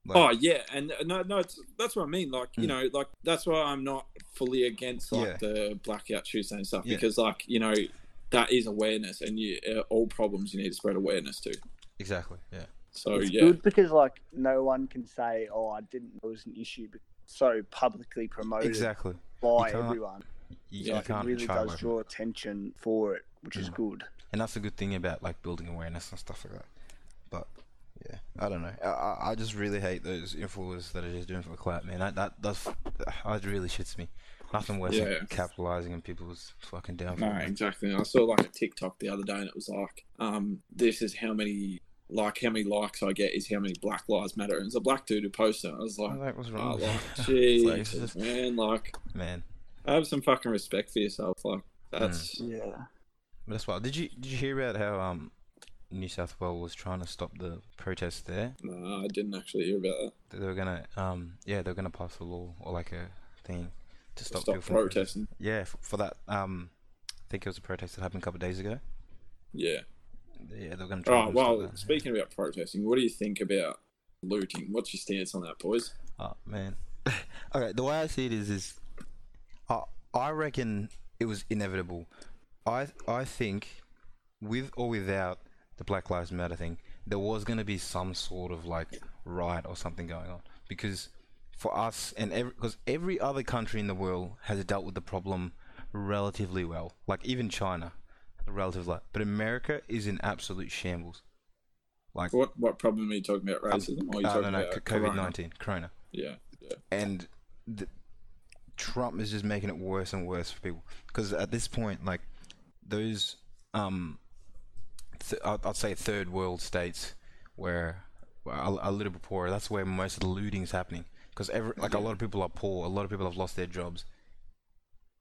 Like, Oh yeah, and uh, no, no, it's, that's what I mean. Like you Mm. know, like that's why I'm not fully against like Yeah. the blackout Tuesday and stuff Yeah. because like you know that is awareness, and you uh, all problems you need to spread awareness to. exactly. Yeah. So it's yeah, good because like no one can say, "Oh, I didn't know it was an issue," but so publicly promoted Exactly. by You everyone. You, Yeah, you Like, it can't really does draw attention for it, which is Mm. good. And that's the good thing about like building awareness and stuff like that. But yeah, I don't know. I, I, I just really hate those influencers that are just doing it for clout, man. That that does it really shits me. Nothing worse Yeah. than capitalizing on people's fucking downfall. no, exactly. I saw like a TikTok the other day, and it was like, um, this is how many. Like how many likes I get is how many Black Lives Matter, and it's a black dude who posted. it. I was Oh, like, that was oh, wrong. like, It's Jesus, like, man, like man. have some fucking respect for yourself. Like that's Yeah. That's why. Did you did you hear about how um New South Wales was trying to stop the protests there? no, I didn't actually hear about that. They were gonna um yeah they were gonna pass a law or like a thing to stop, Stop people from protesting. Yeah, for, for that um I think it was a protest that happened a couple of days ago. Yeah. Yeah, they were gonna try. Oh well, stop that. speaking about protesting, what do you think about looting? What's your stance on that, boys? Oh man. okay, the way I see it is is I I reckon it was inevitable. I I think with or without the Black Lives Matter thing, there was gonna be some sort of like riot or something going on because for us and every because every other country in the world has dealt with the problem relatively well. Like even China, relatively, but America is in absolute shambles. Like What what problem are you talking about? Racism? you uh, talking no, no, about COVID nineteen, Corona Yeah, yeah. and the, Trump is just making it worse and worse for people because at this point, like those, um, th- I'd, say third world states where are a little bit poorer. That's where most of the looting is happening because every like a lot of people are poor. A lot of people have lost their jobs.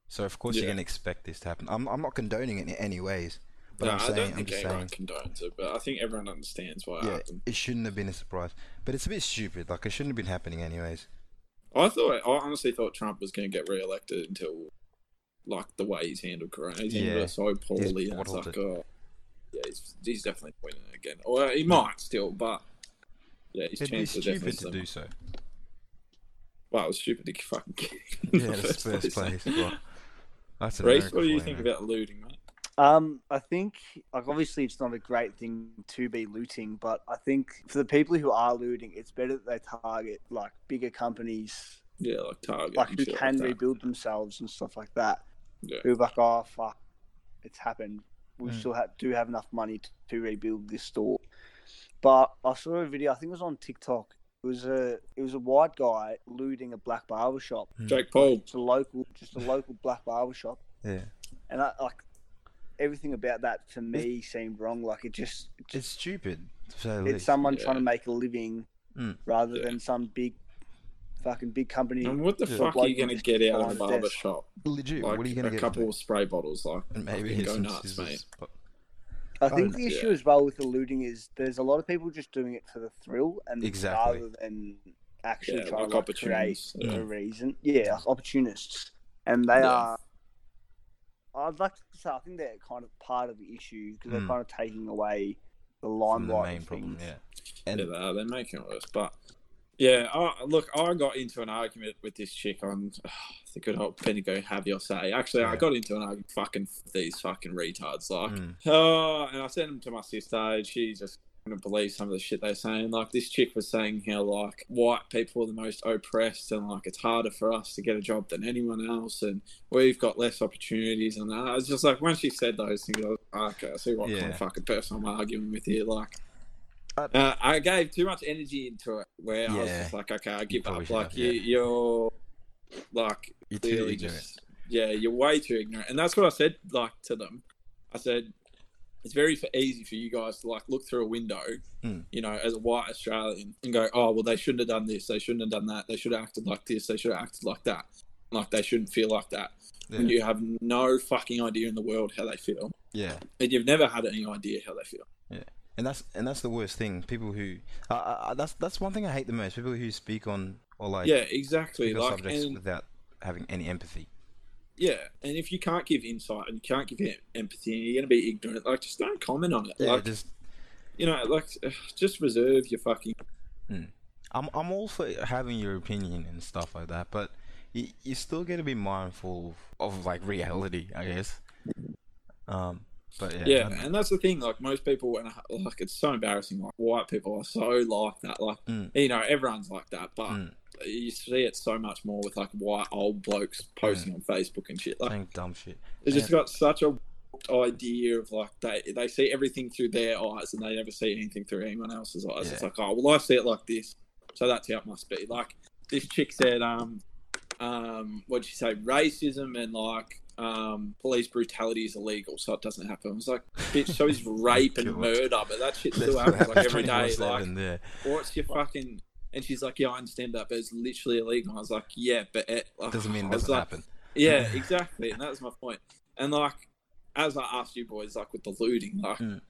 So of course Yeah. you're gonna expect this to happen. I'm I'm not condoning it in any ways, but no, I'm I don't I'm think just anyone saying condones it, but I think everyone understands why it yeah, happened. it shouldn't have been a surprise. But it's a bit stupid. Like it shouldn't have been happening anyways. I thought, I honestly thought Trump was going to get re-elected until, like, the way he's handled Corona. He's handled it so poorly. And it's like, it. oh, yeah, he's, he's definitely winning again. Or he might still, but yeah, his It'd be chances are definitely stupid to slim. do so. Well, it was stupid to fucking get in Yeah, the the first first place. place. Well, that's Reese, America what do you for think mate. about looting, mate? Um, I think like obviously it's not a great thing to be looting, but I think for the people who are looting, it's better that they target like bigger companies, Yeah, like Target. like who can like rebuild themselves and stuff like that. Yeah. Who are like, oh fuck, it's happened. We Mm. still have, do have enough money to, to rebuild this store. But I saw a video. I think it was on TikTok. It was a it was a white guy looting a black barber shop. Jake Paul. Just a local, just a local black barber shop, Yeah, and I like everything about that to me seemed wrong. Like it just, it's stupid. To say the it's least. someone Yeah. trying to make a living Mm. rather Yeah. than some big, fucking big company. And what the Yeah. fuck are you going to get out of a the barber desk. shop? legit. Like what are you gonna a get? couple of spray bottles, like? And maybe go nuts, scissors, mate. but- I think Oh, the issue yeah. as well with the looting is there's a lot of people just doing it for the thrill and Exactly. rather than actually Yeah, trying like to like, create. Yeah. a reason. Yeah, like opportunists, and they Yeah. are. I'd like to say I think they're kind of part of the issue because they're Mm. kind of taking away the from the limelight main of problem. Yeah, and yeah, they are. They're making it worse. But yeah, I, look, I got into an argument with this chick on the good old Bendigo have your say. Actually, I got into an argument fucking these fucking retards. Like, Mm. oh, and I sent them to my sister. And she just couldn't believe some of the shit they're saying. Like, this chick was saying how like white people are the most oppressed, and like it's harder for us to get a job than anyone else, and we've got less opportunities. And that. I was just like, when she said those things, I was like, okay, I see what kind of fucking person I'm arguing with here. Like. Uh, I gave too much energy into it, where I was just like, okay, I give up. should Like have, you, you're like you're clearly just yeah, you're way too ignorant, and that's what I said like to them. I said it's very easy for you guys to like look through a window, Mm. you know, as a white Australian, and go, oh well, they shouldn't have done this, they shouldn't have done that, they should have acted like this, they should have acted like that, like they shouldn't feel like that. Yeah. When you have no fucking idea in the world how they feel, yeah. and you've never had any idea how they feel. And that's and that's the worst thing. People who uh, that's that's one thing I hate the most. People who speak on or like yeah, exactly. Like, subjects and, without having any empathy. Yeah, and if you can't give insight and you can't give em- empathy, and you're going to be ignorant, like just don't comment on it. Yeah, like just you know, like just reserve your fucking. I'm I'm all for having your opinion and stuff like that, but you you still got to be mindful of like reality, I guess. Um, but yeah, Yeah, and that's the thing. Like most people, and like it's so embarrassing. Like white people are so like that. Like Mm. you know, everyone's like that, but Mm. you see it so much more with like white old blokes posting on Facebook and shit. Like saying dumb shit. they just got such a idea of like they they see everything through their eyes and they never see anything through anyone else's eyes. It's like, oh well, I see it like this, so that's how it must be. Like this chick said, um, um, what'd she say? Racism and like um, police brutality is illegal, so it doesn't happen. I was like, bitch, so is rape and murder, but that shit still happens like every day. 24/7 Like, there. what's your fucking? And she's like, yeah, I understand that, but it's literally illegal. I was like, yeah, but it like, Doesn't mean it doesn't like, happen. yeah, exactly, and that was my point. And like, as I asked you boys, like with the looting, like, Mm.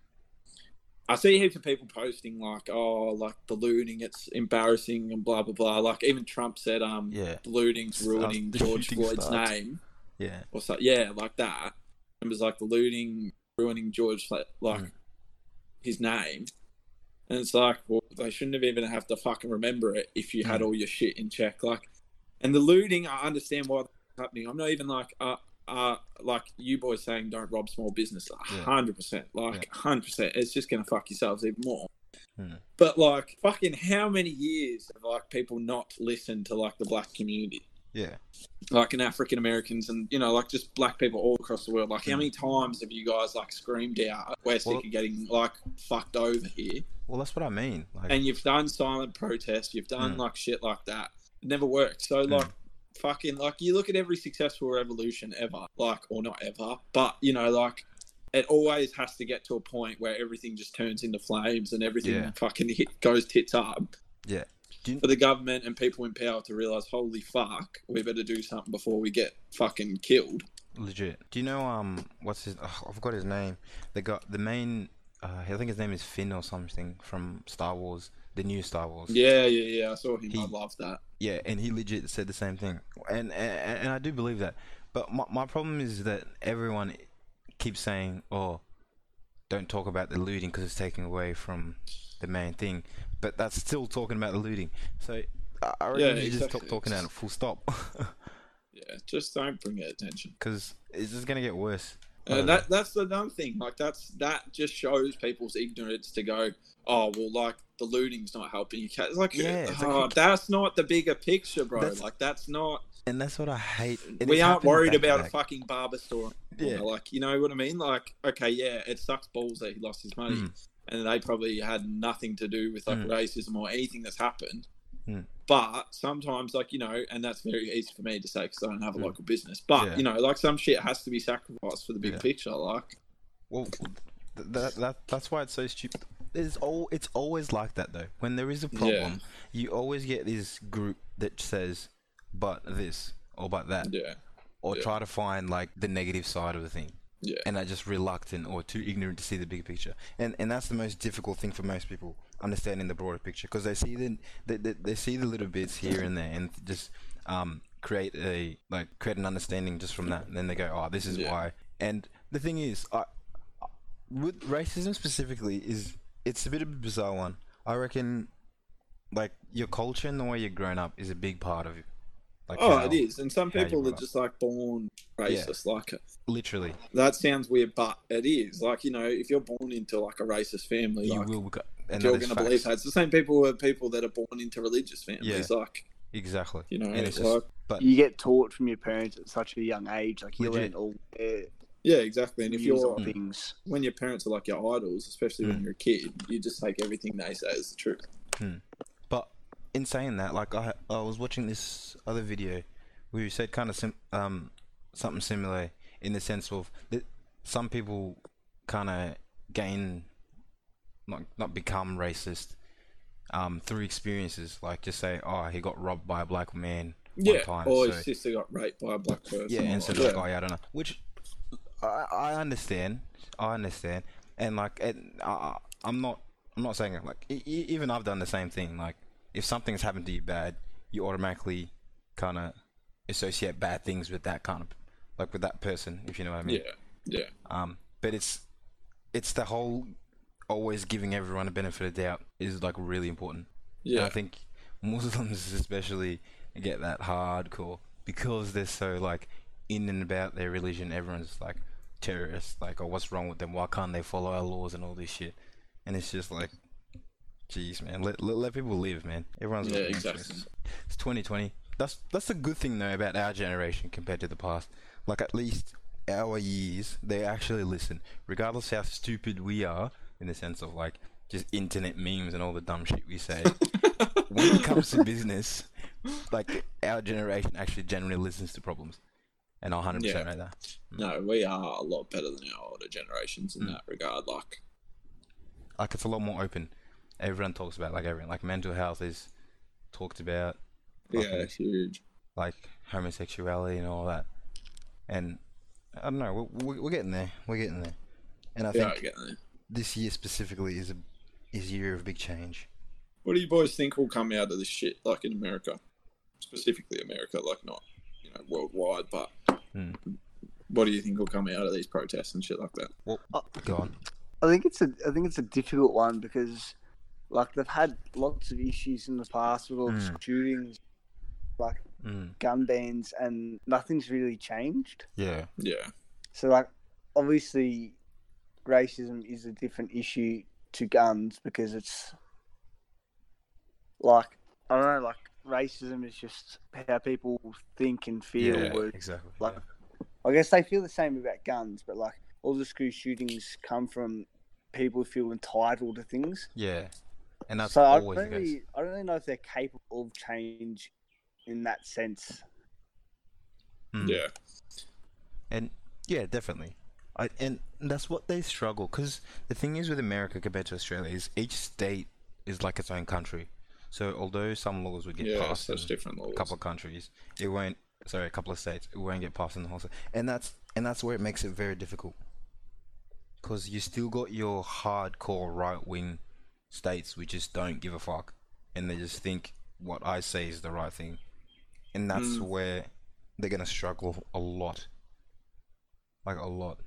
I see heaps of people posting like, oh, like the looting, it's embarrassing and blah blah blah. Like even Trump said, um, Yeah, the looting's ruining George Floyd's starts. name yeah, or so. Yeah, like that. It was like the looting ruining George like, Mm. his name. And it's like, well, they shouldn't have even have to fucking remember it if you had Mm. all your shit in check. Like, and the looting, I understand why that's happening. I'm not even like, uh, uh, like you boys saying don't rob small business. Yeah. hundred percent, like hundred percent. It's just gonna fuck yourselves even more. Hmm. But like, fucking, how many years have like people not listened to like the black community? Yeah, like in African Americans and you know like just black people all across the world. Like how Mm. many times have you guys like screamed out, "We're sick Well- of getting like fucked over here," Well, that's what I mean. Like, and you've done silent protests, you've done Mm. like shit like that. It never worked. So Mm. like. Fucking like you look at every successful revolution ever, like or not ever, but you know, like it always has to get to a point where everything just turns into flames and everything Yeah. fucking hit, goes tits up yeah, for the government and people in power to realize, holy fuck, we better do something before we get fucking killed. legit. Do you know um what's his? Oh, I forgot his name. They got the main. Uh, I think his name is Finn or something from Star Wars, the new Star Wars. Yeah, yeah, yeah. I saw him. He- I love that. Yeah, and he legit said the same thing, and and, and I do believe that. But my my problem is that everyone keeps saying, "Oh, don't talk about the looting because it's taking away from the main thing," but that's still talking about the looting. So I reckon Yeah, you should just stop talking about it. Full stop, Yeah, just don't bring it attention. because it's just gonna get worse. Uh, don't that that's the dumb thing. Like that's that just shows people's ignorance to go. Oh well, like the looting's not helping you. It's like, Yeah, it's oh, like- that's not the bigger picture, bro. That's- like that's not. and that's what I hate. and we aren't worried back about a fucking barber store. Yeah. like you know what I mean. Like okay, yeah, it sucks balls that he lost his money, Mm. And they probably had nothing to do with like Mm. racism or anything that's happened. Hmm. But sometimes, like you know, and that's very easy for me to say because I don't have a Hmm. local business. But Yeah. you know, like some shit has to be sacrificed for the big Yeah. picture. Like, Well, that, that that's why it's so stupid. It's all it's always like that though. When there is a problem, you always get this group that says, "But this" or "But that," yeah, or yeah. try to find like the negative side of the thing, yeah, and are just reluctant or too ignorant to see the big picture. And and that's the most difficult thing for most people understanding the broader picture because they see the they, they, they see the little bits here and there and just um create a like create an understanding just from that. And then they go, "Oh, this is Yeah. why." And the thing is, I with racism specifically is it's a bit of a bizarre one. I reckon, like your culture and the way you're grown up is a big part of it. Like oh, how- it is. And some people are just like born racist. Like, literally. that sounds weird, but it is. Like, you know, if you're born into like a racist family, You like, will, beco- and you're going to believe facts. that. It's the same people who are people that are born into religious families. Like, exactly. you know, and it's like, just, but You get taught from your parents at such a young age, like you learn all their yeah, exactly. And if you're things. when your parents are like your idols, especially when Mm. you're a kid, you just take everything they say as the truth. But in saying that, like I I was watching this other video where you said kind of sim- um something similar in the sense of that some people kind of gain not not become racist um through experiences like just say oh he got robbed by a black man Yeah, time or so- his sister got raped by a black person. yeah, and so like, like, oh, yeah, I don't know. Which I, I understand. I understand. And like, and I, I'm not. I'm not saying it like e- even I've done the same thing. Like, if something's happened to you bad, you automatically kind of associate bad things with that kind of like with that person. If you know what I mean. yeah, yeah, Um, but it's it's the whole always giving everyone a benefit of doubt is like really important. And yeah. I think Muslims especially get that hardcore because they're so like in and about their religion. Everyone's like terrorists, like, oh, what's wrong with them? Why can't they follow our laws and all this shit? And it's just like, jeez, man, let let, let people live, man. Everyone's Yeah, exactly. It's 2020. That's that's the good thing though about our generation compared to the past. Like at least our years, they actually listen, regardless how stupid we are, in the sense of like just internet memes and all the dumb shit we say. when it comes to business, like our generation actually generally listens to problems, and I 100 Yeah. percent rate that. No, we are a lot better than our older generations Mm. in that regard. Like, Like it's a lot more open. Everyone talks about like everyone like mental health is talked about, yeah, Fucking- huge. like homosexuality and all that. And I don't know, we're, we're, we're getting there. We're getting there. And I Yeah, think this year specifically is a is a year of big change. What do you boys think will come out of this shit? Like in America, specifically America, like not you know worldwide, but Hmm. what do you think will come out of these protests and shit like that? Well, Oh. go on. I think it's a I think it's a difficult one because like they've had lots of issues in the past with all the Mm. shootings, like Mm, gun bans, and nothing's really changed. yeah. Yeah, So like obviously racism is a different issue to guns because it's like I don't know, like racism is just how people think and feel. yeah, where- exactly. like yeah. I guess they feel the same about guns, but like all the school shootings come from people who feel entitled to things. Yeah. And that's so I don't the really, I don't really know if they're capable of change in that sense. Mm. yeah, And yeah, definitely. I, and that's what they struggle because the thing is with America compared to Australia is each state is like its own country. So although some laws would get yeah. passed Such in different laws. a couple of countries, it won't. Sorry, a couple of states, it won't get passed in the whole state. And that's and that's where it makes it very difficult. Because you still got your hardcore right wing states which just don't give a fuck, and they just think what I say is the right thing, and that's Mm. where they're gonna struggle a lot. Like a lot.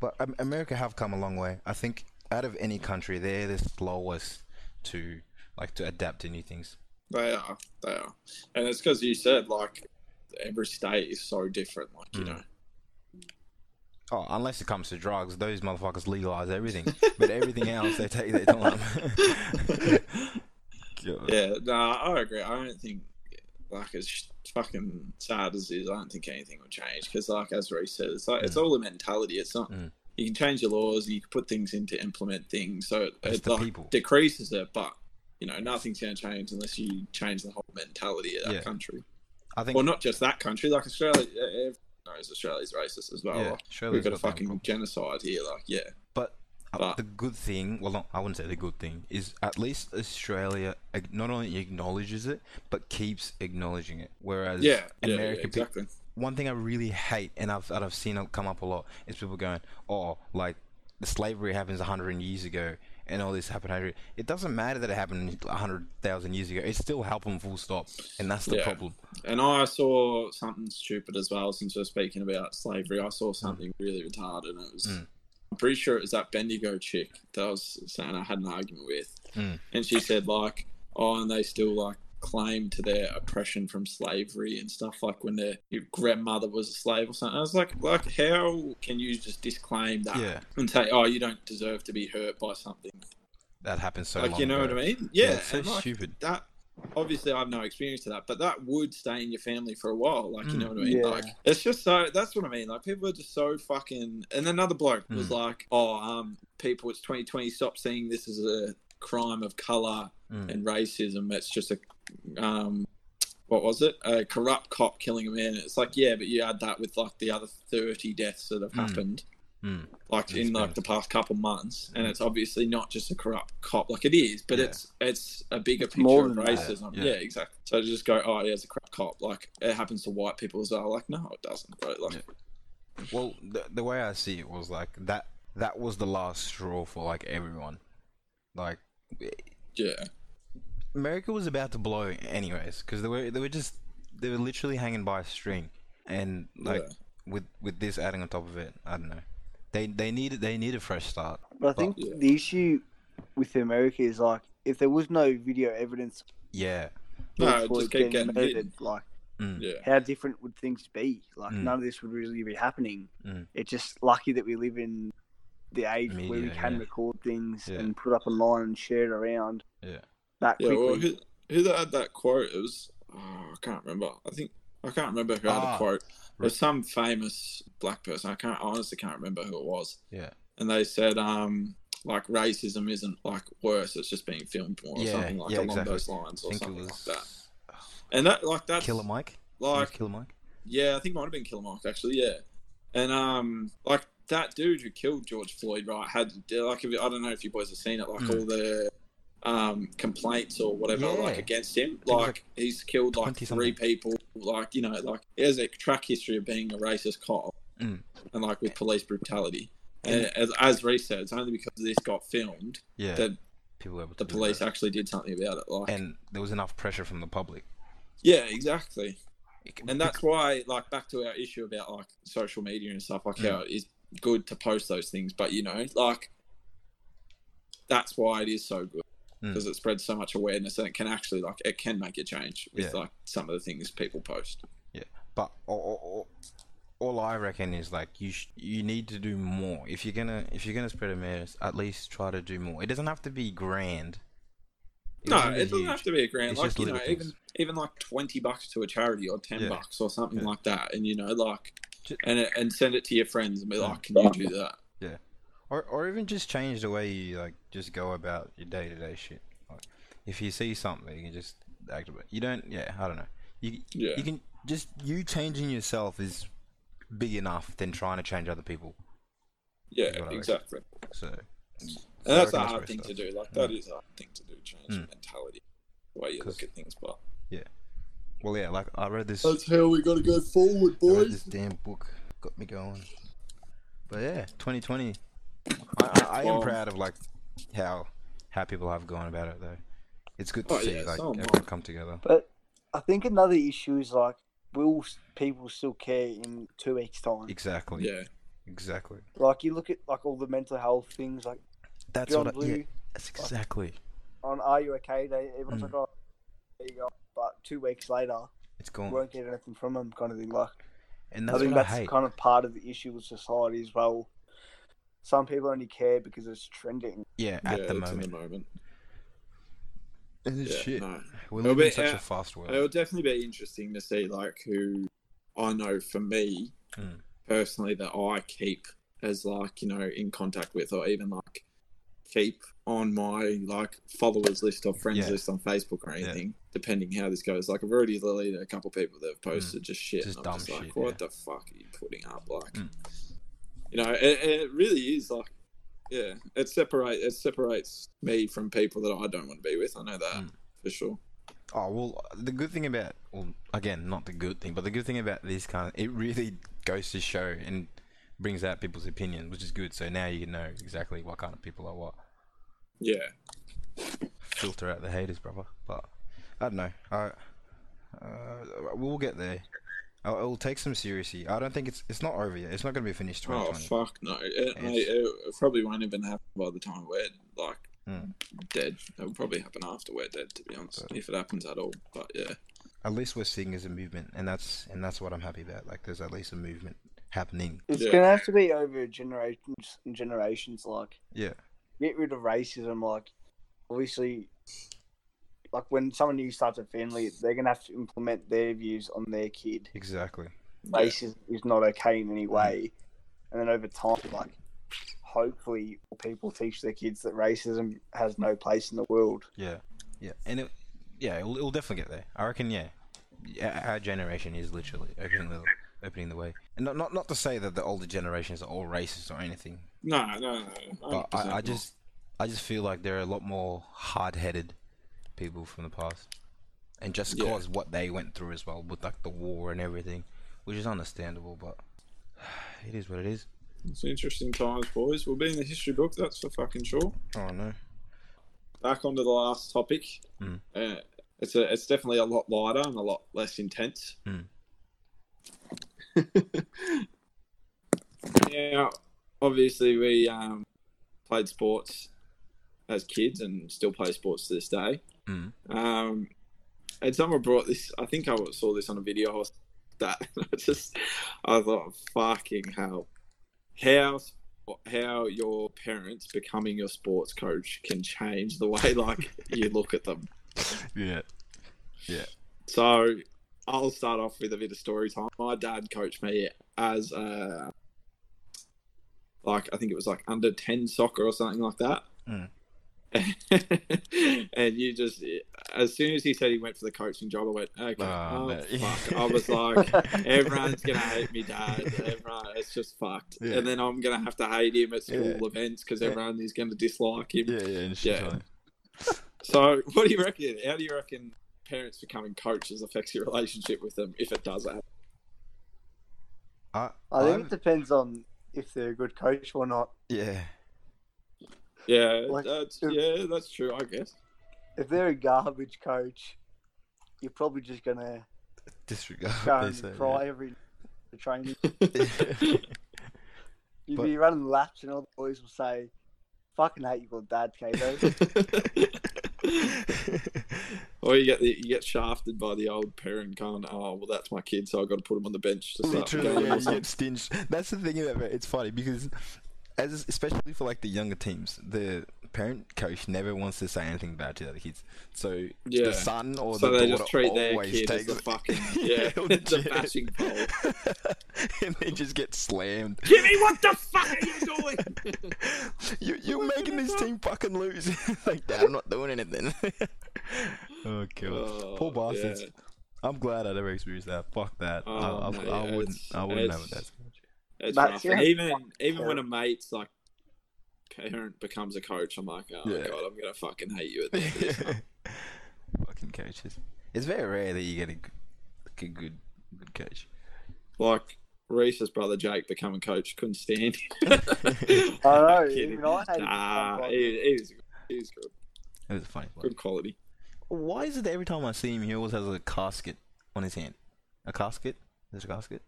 But um, America have come a long way. I think out of any country, they're the slowest to like to adapt to new things. They are, they are, and it's because you said like every state is so different. Like you Mm. know, Oh, unless it comes to drugs, those motherfuckers legalize everything. but everything else, they take their time. Yeah. No, I agree. I don't think like as fucking sad as it is, I don't think anything will change because, like as Reese said, it's like it's mm. all a mentality. It's not. Mm. You can change your laws and you can put things in to implement things, so it, it like, people. decreases it, but you know, nothing's going to change unless you change the whole mentality of that Yeah. country. I think Well, not just that country. Like Australia, everyone knows Australia's racist as well. Yeah, Like, we've got a fucking genocide here. Like, yeah, But uh, But- the good thing, well, not, I wouldn't say the good thing, is at least Australia not only acknowledges it, but keeps acknowledging it. Whereas yeah, yeah, America, yeah, pe- exactly. one thing I really hate, and I've that I've seen it come up a lot, is people going, "Oh, like the slavery happens hundred years ago, and all this happened." 100. It doesn't matter that it happened hundred thousand years ago; it still happened full stop, and that's the Yeah. problem. And I saw something stupid as well. Since we're speaking about slavery, I saw something really retarded, and it was. Mm. I'm pretty sure it was that Bendigo chick that I was saying I had an argument with, Mm. and she said like, "Oh, and they still like claim to their oppression from slavery and stuff like when their your grandmother was a slave or something." I was like, like how can you just disclaim that Yeah, and say, "Oh, you don't deserve to be hurt by something"? that happened so like long you know ago. what I mean? Yeah, it's so like, stupid. that obviously I have no experience to that, but that would stay in your family for a while. Like you Mm. know what I mean? Yeah. Like it's just so that's what I mean. Like people are just so fucking. And another bloke was Mm. like, "Oh, um, people, it's 2020. Stop seeing this as a crime of color Mm. and racism. It's just a um." What was it? A corrupt cop killing a man. It's like, yeah, but you add that with like the other thirty deaths that have Mm. happened Mm. like in like the past couple months, and it's obviously not just a corrupt cop. Like it is, but Yeah. it's it's a bigger picture more of than racism. Yeah. Yeah. exactly. So to just go, oh, yeah, it's a corrupt cop. Like it happens to white people as well. Like no, it doesn't. Bro. Like Well, the, the way I see it was like that. That was the last straw for like everyone. Like yeah, America was about to blow anyways because they were they were just they were literally hanging by a string, and like yeah. with with this adding on top of it, I don't know. They they needed they need a fresh start. But I think yeah. the issue with America is like if there was no video evidence Yeah. No, George just Floyd keep getting murdered, hidden. like Mm. yeah, how different would things be? Like Mm. none of this would really be happening. Mm. It's just lucky that we live in the age where we can yeah. record things Yeah. and put up online and share it around Yeah. That yeah. quickly. Well, who who that had that quote? It was oh, I can't remember. I think I can't remember who had Ah, the quote. It was some famous black person. I can't I honestly can't remember who it was. Yeah. and they said um like racism isn't like worse it's just being filmed more or something like yeah, along exactly. those lines or something was like that and that like that, Killer Mike. Like Killer Mike. yeah i think it might have been killer mike actually yeah and um like that dude who killed george floyd right had like i don't know if you boys have seen it like Mm. all the um complaints or whatever Yeah. like against him was, like, he's killed like three people like you know like he has a track history of being a racist cop Mm. and like with police brutality and as, as Reese said, it's only because this got filmed Yeah. that People were able to the police that. actually did something about it. Like, and there was enough pressure from the public. yeah, exactly. And that's why, like, back to our issue about like social media and stuff, like Mm. how it is good to post those things, but you know, like, that's why it is so good Mm. because it spreads so much awareness and it can actually like it can make a change with Yeah. like some of the things people post. Yeah, but all, all, all- I reckon is like you sh- you need to do more. If you're gonna if you're gonna spread awareness, at least try to do more. It doesn't have to be grand. no, it doesn't huge. have to be a grand. It's like you know, little even even like twenty bucks to a charity or ten Yeah. bucks or something Yeah. like that, and you know, like, and and send it to your friends and be like, "Can you do that?" Or or even just change the way you like just go about your day to day shit. Like, if you see something, you can just act about. it. You don't. Yeah, I don't know. You Yeah, you can just you changing yourself is big enough than trying to change other people. yeah, exactly. So. And that's a hard thing it to do. Like that is a hard thing to do. Change Mm. your mentality, the way you look at things. But yeah, Well, yeah, like I read this. That's how we got to go forward, I read this damn book got me going. But yeah, 2020. I, I, I am Well- proud of like how how people have gone about it though. It's good to Oh, see yeah, like so I. everyone come together. But I think another issue is like, will people still care in two weeks' time? Exactly. Yeah, Exactly. Like you look at like all the mental health things, like That's John what. I, Blue yeah, that's exactly. on Are You Okay Day, everyone's Mm. like, oh, there you go. But two weeks later, it's gone. won't get anything from them, kind of thing. Like And I think what I that's hate. kind of part of the issue with society as well. Some people only care because it's trending. yeah, at yeah, the it's moment. In the moment. It's Yeah, shit. no. We It'll live in such uh, a fast world. It'll definitely be interesting to see like who I know for me Mm. personally that I keep as like you know in contact with, or even like keep on my like followers list or friends Yeah. list on Facebook or Yeah. anything, depending how this goes. Like I've already deleted a couple of people that have posted just shit. Mm. Just and I'm dumb just like, shit, what yeah. the fuck are you putting up? Like, Mm. You know, it, it really is like, yeah, it separate it separates me from people that I don't want to be with. I know that Mm. for sure. Oh well, the good thing about well, again, not the good thing, but the good thing about this kind of it really goes to show and brings out people's opinions, which is good. So now you can know exactly what kind of people are what. Yeah, Filter out the haters, brother. But I don't know. I uh, we'll get there. I'll, it'll take some seriously. I don't think it's it's not over yet. It's not going to be finished. Oh 2020. fuck no! It, It's- mate, it probably won't even happen by the time we're like Mm. dead. It will probably happen after we're dead, to be honest, But- if it happens at all. But yeah, At least we're seeing as a movement, and that's and that's what I'm happy about. Like there's at least a movement happening. It's Yeah. gonna have to be over generations and generations. Like Yeah. get rid of racism. Like obviously, like when someone new starts a family, they're gonna have to implement their views on their kid. Exactly. yeah. Racism is not okay in any way. And then over time, like hopefully, people teach their kids that racism has no place in the world. Yeah, yeah, and it, yeah, it'll, it'll definitely get there. I reckon. Yeah, yeah our generation is literally opening the opening the way, and not not not to say that the older generations are all racist or anything, No, no, no. but I, I just I just feel like they're a lot more hard headed people from the past, and just Yeah. cause what they went through as well with like the war and everything, which is understandable, but it is what it is. It's interesting times, boys. We'll be in the history book, that's for fucking sure. Oh no. Back onto the last topic. Mm. Uh, it's a, it's definitely a lot lighter and a lot less intense. Mm. now, obviously, we um, played sports as kids and still play sports to this day. Mm. Um, and someone brought this. I think I saw this on a video. or That I just, I thought, fucking hell, how how your parents becoming your sports coach can change the way like you look at them. Yeah. Yeah. So I'll start off with a bit of story time. My dad coached me as uh like I think it was like under ten soccer or something like that. Mm. and you just as soon as he said he went for the coaching job, I went, Okay, Ah, oh, fuck. I was like everyone's gonna hate me, Dad. Everyone, it's just fucked. Yeah. And then I'm gonna have to hate him at school Yeah. events because Yeah. everyone is gonna dislike him. Yeah, yeah, and Yeah. So, what do you reckon? How do you reckon parents becoming coaches affects your relationship with them if it does happen? I, I think I'm- it depends on if they're a good coach or not. yeah. Yeah, Like, that's if- yeah, that's true. I guess. If they're a garbage coach, you're probably just gonna Disregard go what and say. cry every training. You'd But- be running laps, and all the boys will say, "Fucking hate you your dad, Kato." or you get the, you get shafted by the old parent going, "Oh, well, that's my kid, so I've got to put him on the bench to start." Literally, yeah, you get stinged. That's the thing about it. It's funny because, as especially for like the younger teams, the parent coach never wants to say anything bad to the other kids. So Yeah. the son or So the they daughter just treat their kid as takes the it. fucking yeah, the bashing pole. and they just get slammed. Jimmy, what the fuck are you doing? You, you're making this team fucking lose. like, Dad, I'm not doing anything. oh god, Oh, poor bastards. yeah. I'm glad I never experienced that. Fuck that. I, Oh, I, mate, I wouldn't. I wouldn't have it. That's It's rough. And even even when a mate's like parent becomes a coach, I'm like, oh Yeah. god, I'm gonna fucking hate you at the end of this. Fucking coaches. It's very rare that you get a, g- like a good, good coach. like Reese's brother Jake becoming coach, couldn't stand. I know. Kidding. Even I hated Nah, he, he was he was good, It was a funny. good quality. Why is it that every time I see him, he always has a casket on his hand? A casket? There's a casket.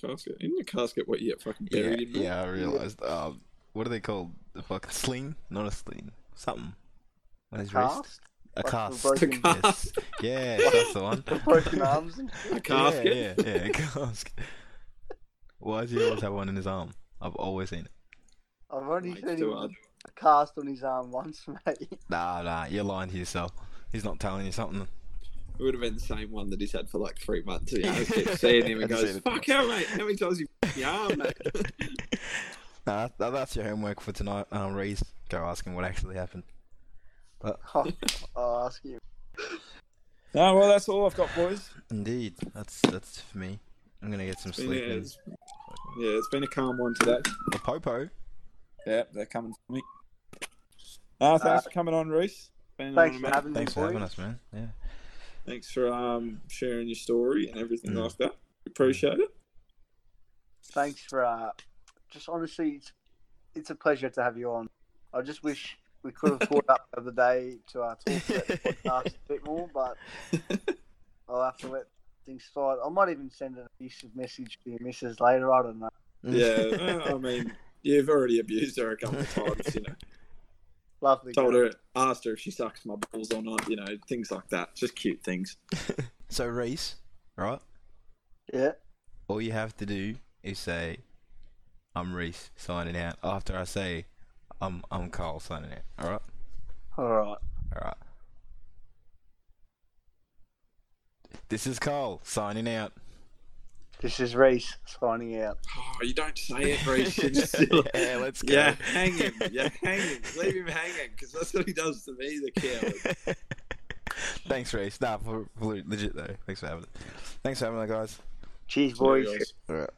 Casket in the casket, what you get fucking Yeah, buried in? bro? yeah. I realized. Um, what are they called? The fucking sling? Not a sling. Something. On his wrist. Cast, A Like cast. broken- The Yes. Yeah, that's the one. broken arms. And A casket. Yeah, yeah, yeah, a casket. Why does he always have one in his arm? I've always seen it. I've only Mate, seen too him a cast on his arm once, mate. Nah, nah, you're lying to yourself. He's not telling you something. It would have been the same one that he's had for like three months. You know, keep seeing him and I've goes, "Fuck, how mate? How many times you your arm, mate?" Nah, that, that's your homework for tonight, um, Reese. Go ask him what actually happened. But I'll ask you. No, well, that's all I've got, boys. indeed, that's that's for me. I'm gonna get some Been- sleep. yeah, it's, yeah, it's been a calm one today. The popo. Yeah, they're coming for me. Uh, thanks for coming on, Reese. Been Thanks on, for mate. having me, Thanks for having us, man. Yeah. Thanks for um, sharing your story and everything Mm. like that. Appreciate it. Thanks for uh, just honestly, it's, it's a pleasure to have you on. I just wish we could have caught up the other day to uh, talk about the podcast a bit more, but I'll have to let things slide. I might even send an abusive message to your missus later. I don't know. Yeah, I mean, you've already abused her a couple of times, you know. Lovely. Told girl. her, asked her if she sucks my balls or not, you know, things like that. Just cute things. So Reese, right? Yeah. All you have to do is say, "I'm Reese signing out." After I say, "I'm I'm Carl signing out." All right. All right. All right. This is Carl signing out. This is Reese signing out. Oh, you don't say it, Reese. You're just still- yeah, let's go. yeah, hang him. Yeah, hang him. Leave him hanging because that's what he does to me, the coward. Thanks, Reese. Nah, for, for legit though. Thanks for having it. Thanks for having it, guys. Cheers, boys. All right.